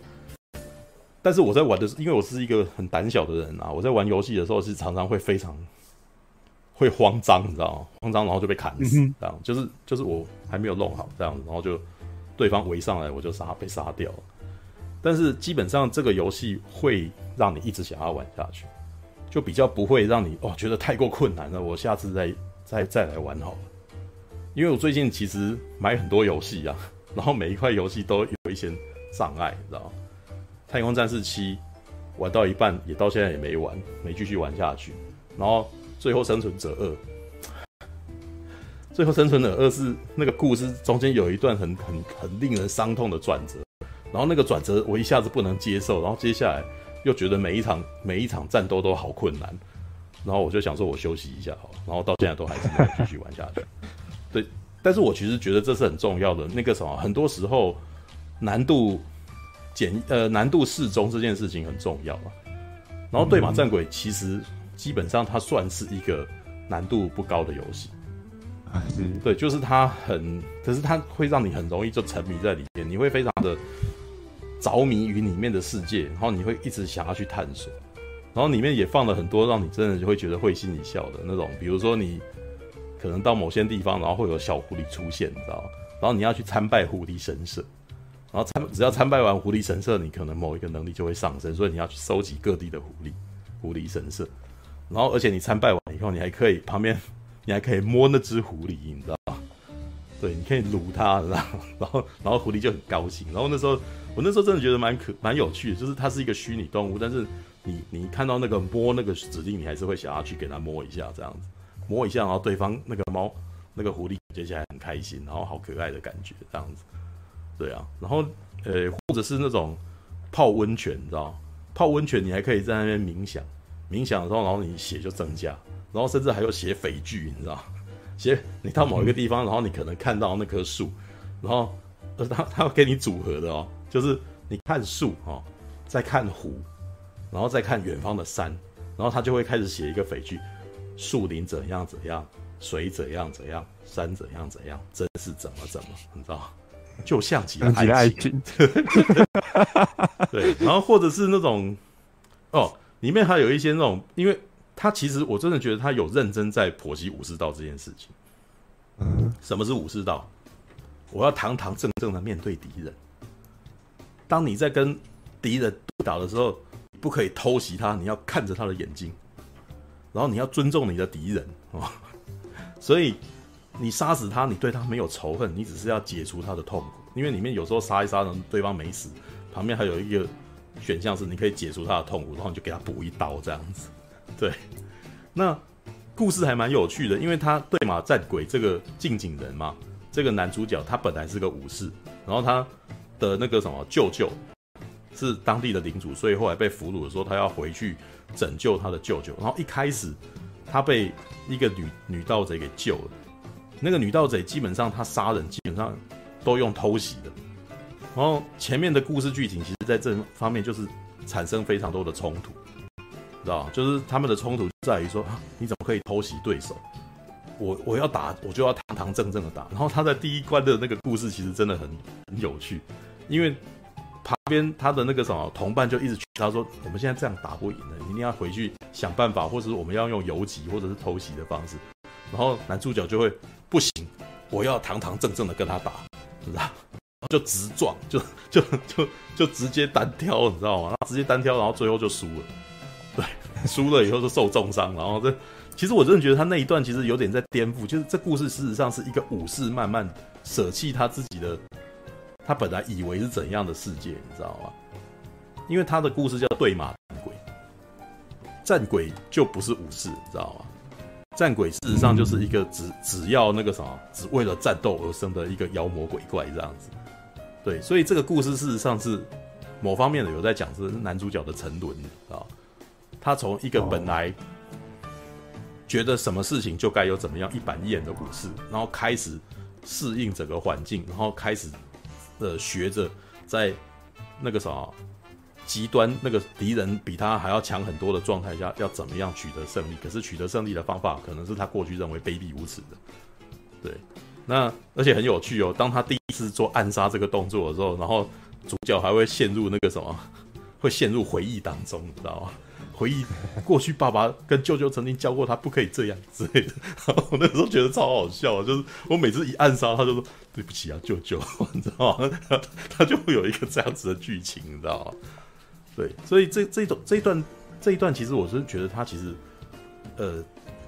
但是我在玩的是，因为我是一个很胆小的人啊，我在玩游戏的时候是常常会非常。会慌张，你知道吗？慌张，然后就被砍死，嗯、这样就是就是我还没有弄好这样子，然后就对方围上来，我就杀被杀掉了。但是基本上这个游戏会让你一直想要玩下去，就比较不会让你哦觉得太过困难了，我下次再再再来玩好了。因为我最近其实买很多游戏啊，然后每一块游戏都有一些障碍，你知道吗？太空战士七玩到一半，也到现在也没玩，没继续玩下去，然后。最后生存者二，最后生存者二是那个故事中间有一段很很很令人伤痛的转折，然后那个转折我一下子不能接受，然后接下来又觉得每一场每一场战斗都好困难，然后我就想说我休息一下好，然后到现在都还是没有继续玩下去。对，但是我其实觉得这是很重要的，那个什么，很多时候难度减呃难度适中这件事情很重要啊。然后对马战鬼其实。基本上它算是一个难度不高的游戏，啊，对，就是它很，可是它会让你很容易就沉迷在里面，你会非常的着迷于里面的世界，然后你会一直想要去探索，然后里面也放了很多让你真的就会觉得会心一笑的那种，比如说你可能到某些地方，然后会有小狐狸出现，你知道吗？然后你要去参拜狐狸神社，然后参只要参拜完狐狸神社，你可能某一个能力就会上升，所以你要去收集各地的狐狸狐狸神社。然后，而且你参拜完以后，你还可以旁边，你还可以摸那只狐狸，你知道吗？对，你可以撸它，然后，然后，然后狐狸就很高兴。然后那时候，我那时候真的觉得蛮可蛮有趣的，就是它是一个虚拟动物，但是你你看到那个摸那个指令，你还是会想要去给它摸一下，这样子摸一下，然后对方那个猫那个狐狸接下来很开心，然后好可爱的感觉，这样子。对啊，然后呃，或者是那种泡温泉，你知道？泡温泉你还可以在那边冥想。冥想的时候，然后你血就增加，然后甚至还有写匪句，你知道？写你到某一个地方，然后你可能看到那棵树，然后呃，他他要给你组合的哦，就是你看树哦，再看湖，然后再看远方的山，然后他就会开始写一个匪句：树林怎样怎样，水怎样怎样，山怎样怎样，真是怎么怎么，你知道？就像极了爱情，对，然后或者是那种哦。里面还有一些那种，因为他其实我真的觉得他有认真在剖析武士道这件事情。嗯，什么是武士道？我要堂堂正正的面对敌人。当你在跟敌人打的时候，不可以偷袭他，你要看着他的眼睛，然后你要尊重你的敌人 哦。所以你杀死他，你对他没有仇恨，你只是要解除他的痛苦。因为里面有时候杀一杀人，对方没死，旁边还有一个选项是你可以解除他的痛苦，然后你就给他补一刀这样子。对，那故事还蛮有趣的，因为他对马战鬼这个近景人嘛，这个男主角他本来是个武士，然后他的那个什么舅舅是当地的领主，所以后来被俘虏的时候，他要回去拯救他的舅舅。然后一开始他被一个女女盗贼给救了，那个女盗贼基本上他杀人基本上都用偷袭的。然后前面的故事剧情其实在这方面就是产生非常多的冲突。知道就是他们的冲突在于说啊，你怎么可以偷袭对手？我我要打，我就要堂堂正正的打。然后他在第一关的那个故事其实真的很很有趣，因为旁边他的那个什么同伴就一直劝他说，我们现在这样打不赢的，一定要回去想办法，或者是我们要用游击或者是偷袭的方式。然后男主角就会不行，我要堂堂正正的跟他打，知道？就直撞，就就就就直接单挑，你知道吗？然后直接单挑，然后最后就输了。对，输了以后就受重伤，然后这其实我真的觉得他那一段其实有点在颠覆，就是这故事事实上是一个武士慢慢舍弃他自己的，他本来以为是怎样的世界，你知道吗？因为他的故事叫对马战鬼，战鬼就不是武士，你知道吗？战鬼事实上就是一个只只要那个什么，只为了战斗而生的一个妖魔鬼怪这样子。对，所以这个故事事实上是某方面的有在讲是男主角的沉沦啊。他从一个本来觉得什么事情就该有怎么样一板一眼的武士，然后开始适应整个环境，然后开始呃学着在那个啥极端那个敌人比他还要强很多的状态下，要怎么样取得胜利？可是取得胜利的方法可能是他过去认为卑鄙无耻的。对，那而且很有趣哦。当他第一次做暗杀这个动作的时候，然后主角还会陷入那个什么，会陷入回忆当中，你知道吗？回忆过去，爸爸跟舅舅曾经教过他不可以这样之类的。然 后我那时候觉得超好笑，就是我每次一暗杀，他就说对不起啊，舅舅，你知道吗？他就会有一个这样子的剧情，你知道吗？对，所以这这种这一段这一段，其实我是觉得他其实呃，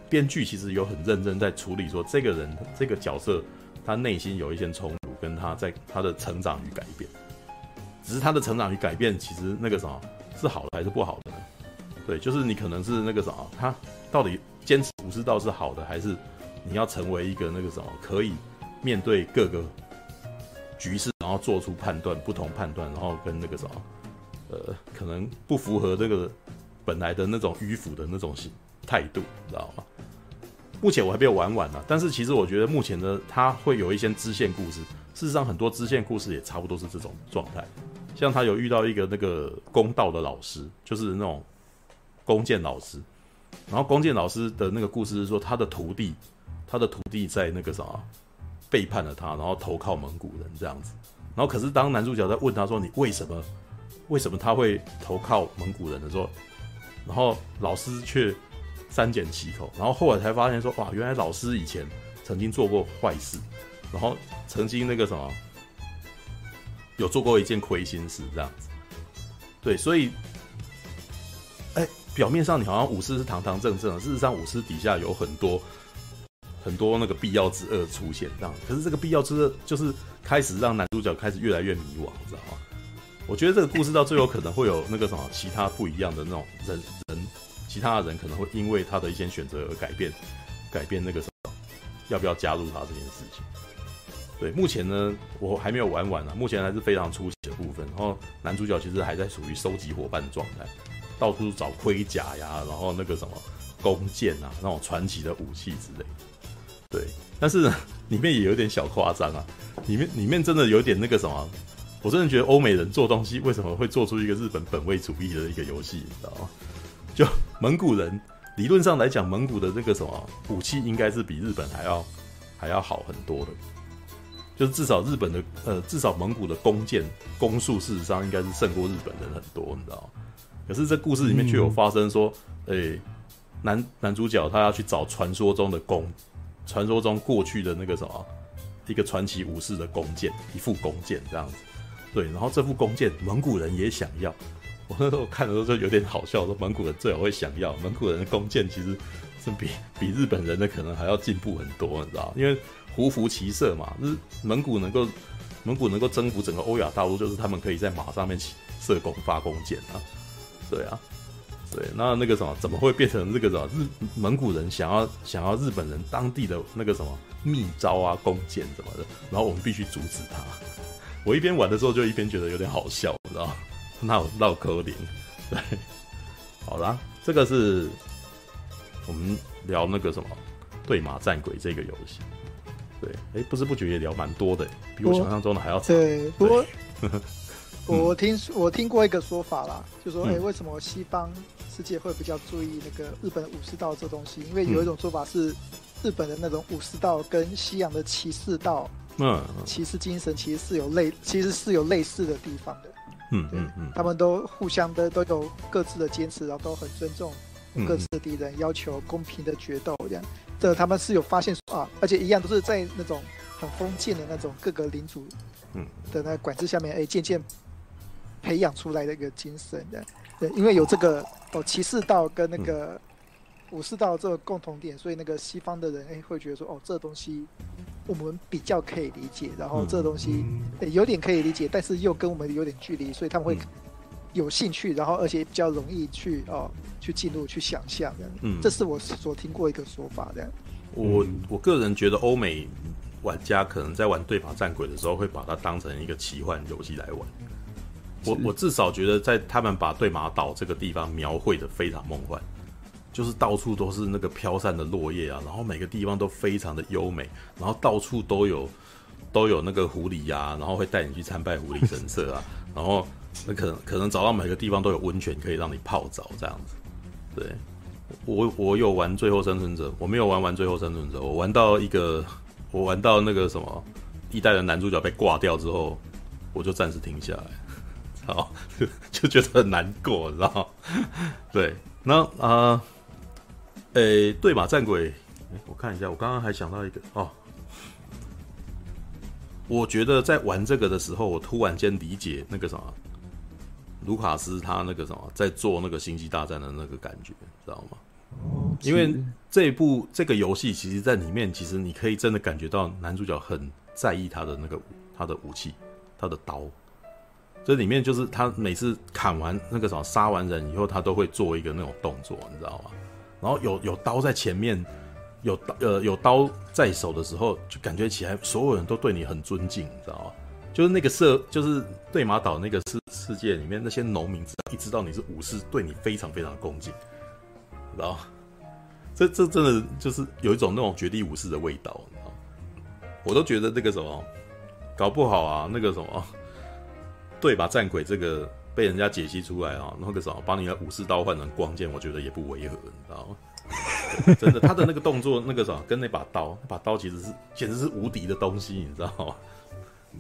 编剧其实有很认真在处理说这个人这个角色他内心有一些冲突，跟他在他的成长与改变。只是他的成长与改变，其实那个什么是好的还是不好的呢？对，就是你可能是那个什么，他到底坚持武士道是好的，还是你要成为一个那个什么，可以面对各个局势，然后做出判断，不同判断，然后跟那个什么，呃，可能不符合这个本来的那种迂腐的那种态度，你知道吗？目前我还没有玩完呢，但是其实我觉得目前呢，他会有一些支线故事，事实上很多支线故事也差不多是这种状态，像他有遇到一个那个公道的老师，就是那种。弓箭老师，然后弓箭老师的那个故事是说，他的徒弟，他的徒弟在那个啥背叛了他，然后投靠蒙古人这样子。然后可是当男主角在问他说：“你为什么？为什么他会投靠蒙古人的时候？”然后老师却三缄其口。然后后来才发现说：“哇，原来老师以前曾经做过坏事，然后曾经那个什么有做过一件亏心事这样子。”对，所以。表面上你好像武士是堂堂正正的，事实上武士底下有很多很多那个必要之恶出现，这样。可是这个必要之恶就是开始让男主角开始越来越迷惘，知道吗？我觉得这个故事到最后可能会有那个什么其他不一样的那种人人，其他的人可能会因为他的一些选择而改变改变那个什么要不要加入他这件事情。对，目前呢我还没有玩完啊，目前还是非常初期的部分，然后男主角其实还在属于收集伙伴的状态。到处找盔甲呀，然后那个什么弓箭啊，那种传奇的武器之类。对，但是里面也有点小夸张啊，里面里面真的有点那个什么，我真的觉得欧美人做东西为什么会做出一个日本本位主义的一个游戏，你知道吗？就蒙古人理论上来讲，蒙古的这个什么武器应该是比日本还要还要好很多的，就是至少日本的呃，至少蒙古的弓箭弓术事实上应该是胜过日本人很多，你知道吗？可是这故事里面却有发生说，诶、嗯欸，男男主角他要去找传说中的弓，传说中过去的那个什么，一个传奇武士的弓箭，一副弓箭这样子。对，然后这副弓箭蒙古人也想要。我那时候看的时候就有点好笑，说蒙古人最好会想要，蒙古人的弓箭其实是比比日本人的可能还要进步很多，你知道？因为胡服骑射嘛，就是蒙古能够蒙古能够征服整个欧亚大陆，就是他们可以在马上面起射弓发弓箭啊，对啊。对，那那个什么，怎么会变成这个什么日蒙古人想要想要日本人当地的那个什么秘招啊、弓箭什么的，然后我们必须阻止他。我一边玩的时候就一边觉得有点好笑，你知道吗？那有绕口令。对，好啦，这个是我们聊那个什么对马战鬼这个游戏。对，哎，不知不觉也聊蛮多的，比我想象中的还要长。对，不过我听我听过一个说法啦，就说哎，为什么西方？世界会比较注意那个日本武士道这东西，因为有一种说法是，日本的那种武士道跟西洋的骑士道，嗯，骑士精神其实是有类，其实是有类似的地方的。嗯嗯嗯，他们都互相的都有各自的坚持，然后都很尊重各自的敌人，要求公平的决斗这样。这他们是有发现啊，而且一样都是在那种很封建的那种各个领主，嗯的那管制下面，哎，渐渐培养出来的一个精神的。对，因为有这个哦，骑士道跟那个武士道这个共同点，所以那个西方的人哎会觉得说哦，这东西我们比较可以理解，然后这东西哎有点可以理解，但是又跟我们有点距离，所以他们会有兴趣，然后而且比较容易去哦去进入去想象这样。嗯，这是我所听过一个说法这样。我我个人觉得欧美玩家可能在玩对马战鬼的时候，会把它当成一个奇幻游戏来玩。我我至少觉得，在他们把对马岛这个地方描绘的非常梦幻，就是到处都是那个飘散的落叶啊，然后每个地方都非常的优美，然后到处都有都有那个狐狸呀、啊，然后会带你去参拜狐狸神社啊，然后那可能可能找到每个地方都有温泉可以让你泡澡这样子。对，我我有玩最后生存者，我没有玩完最后生存者，我玩到一个我玩到那个什么一代的男主角被挂掉之后，我就暂时停下来。好，就觉得很难过，你知道吗？对，那啊，诶、欸，对马战鬼，我看一下，我刚刚还想到一个哦，我觉得在玩这个的时候，我突然间理解那个什么，卢卡斯他那个什么在做那个星际大战的那个感觉，知道吗？因为这一部这个游戏，其实在里面，其实你可以真的感觉到男主角很在意他的那个他的武器，他的刀。这里面就是他每次砍完那个什么杀完人以后，他都会做一个那种动作，你知道吗？然后有有刀在前面，有刀呃有刀在手的时候，就感觉起来所有人都对你很尊敬，你知道吗？就是那个社，就是对马岛那个世世界里面那些农民，只要一知道你是武士，对你非常非常恭敬，知道吗？这这真的就是有一种那种绝地武士的味道，你知道吗？我都觉得那个什么，搞不好啊，那个什么。对吧？战鬼这个被人家解析出来啊，那个什么，把你的武士刀换成光剑，我觉得也不违和，你知道吗？真的，他的那个动作，那个什么，跟那把刀，那把刀其实是简直是无敌的东西，你知道吗？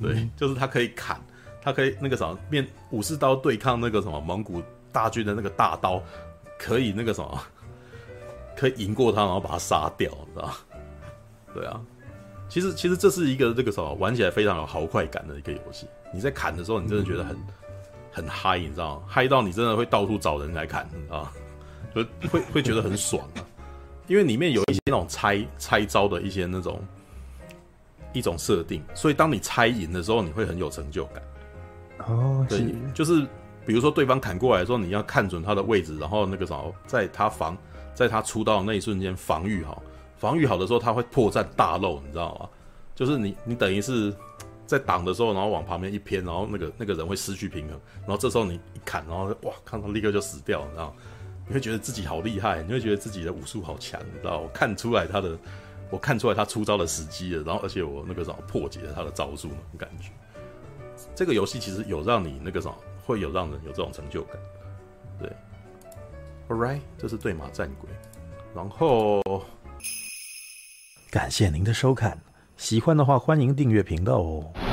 对，就是他可以砍，他可以那个什么，面武士刀对抗那个什么蒙古大军的那个大刀，可以那个什么，可以赢过他，然后把他杀掉，你知道吗？对啊。其实，其实这是一个这个什么玩起来非常有豪快感的一个游戏。你在砍的时候，你真的觉得很很嗨，你知道吗？嗨到你真的会到处找人来砍啊，就会会觉得很爽啊。因为里面有一些那种拆拆招的一些那种一种设定，所以当你拆赢的时候，你会很有成就感。哦，对，就是比如说对方砍过来的时候，你要看准他的位置，然后那个什么，在他防，在他出刀的那一瞬间防御好。防御好的时候，他会破绽大漏，你知道吗？就是你，你等于是在挡的时候，然后往旁边一偏，然后那个那个人会失去平衡，然后这时候你一砍，然后哇，看到立刻就死掉，你知道吗？你会觉得自己好厉害，你会觉得自己的武术好强，你知道？我看出来他的，我看出来他出招的时机了，然后而且我那个什么破解了他的招数那种感觉。这个游戏其实有让你那个什么，会有让人有这种成就感。对，All right，这是对马战鬼，然后。感谢您的收看，喜欢的话欢迎订阅频道哦。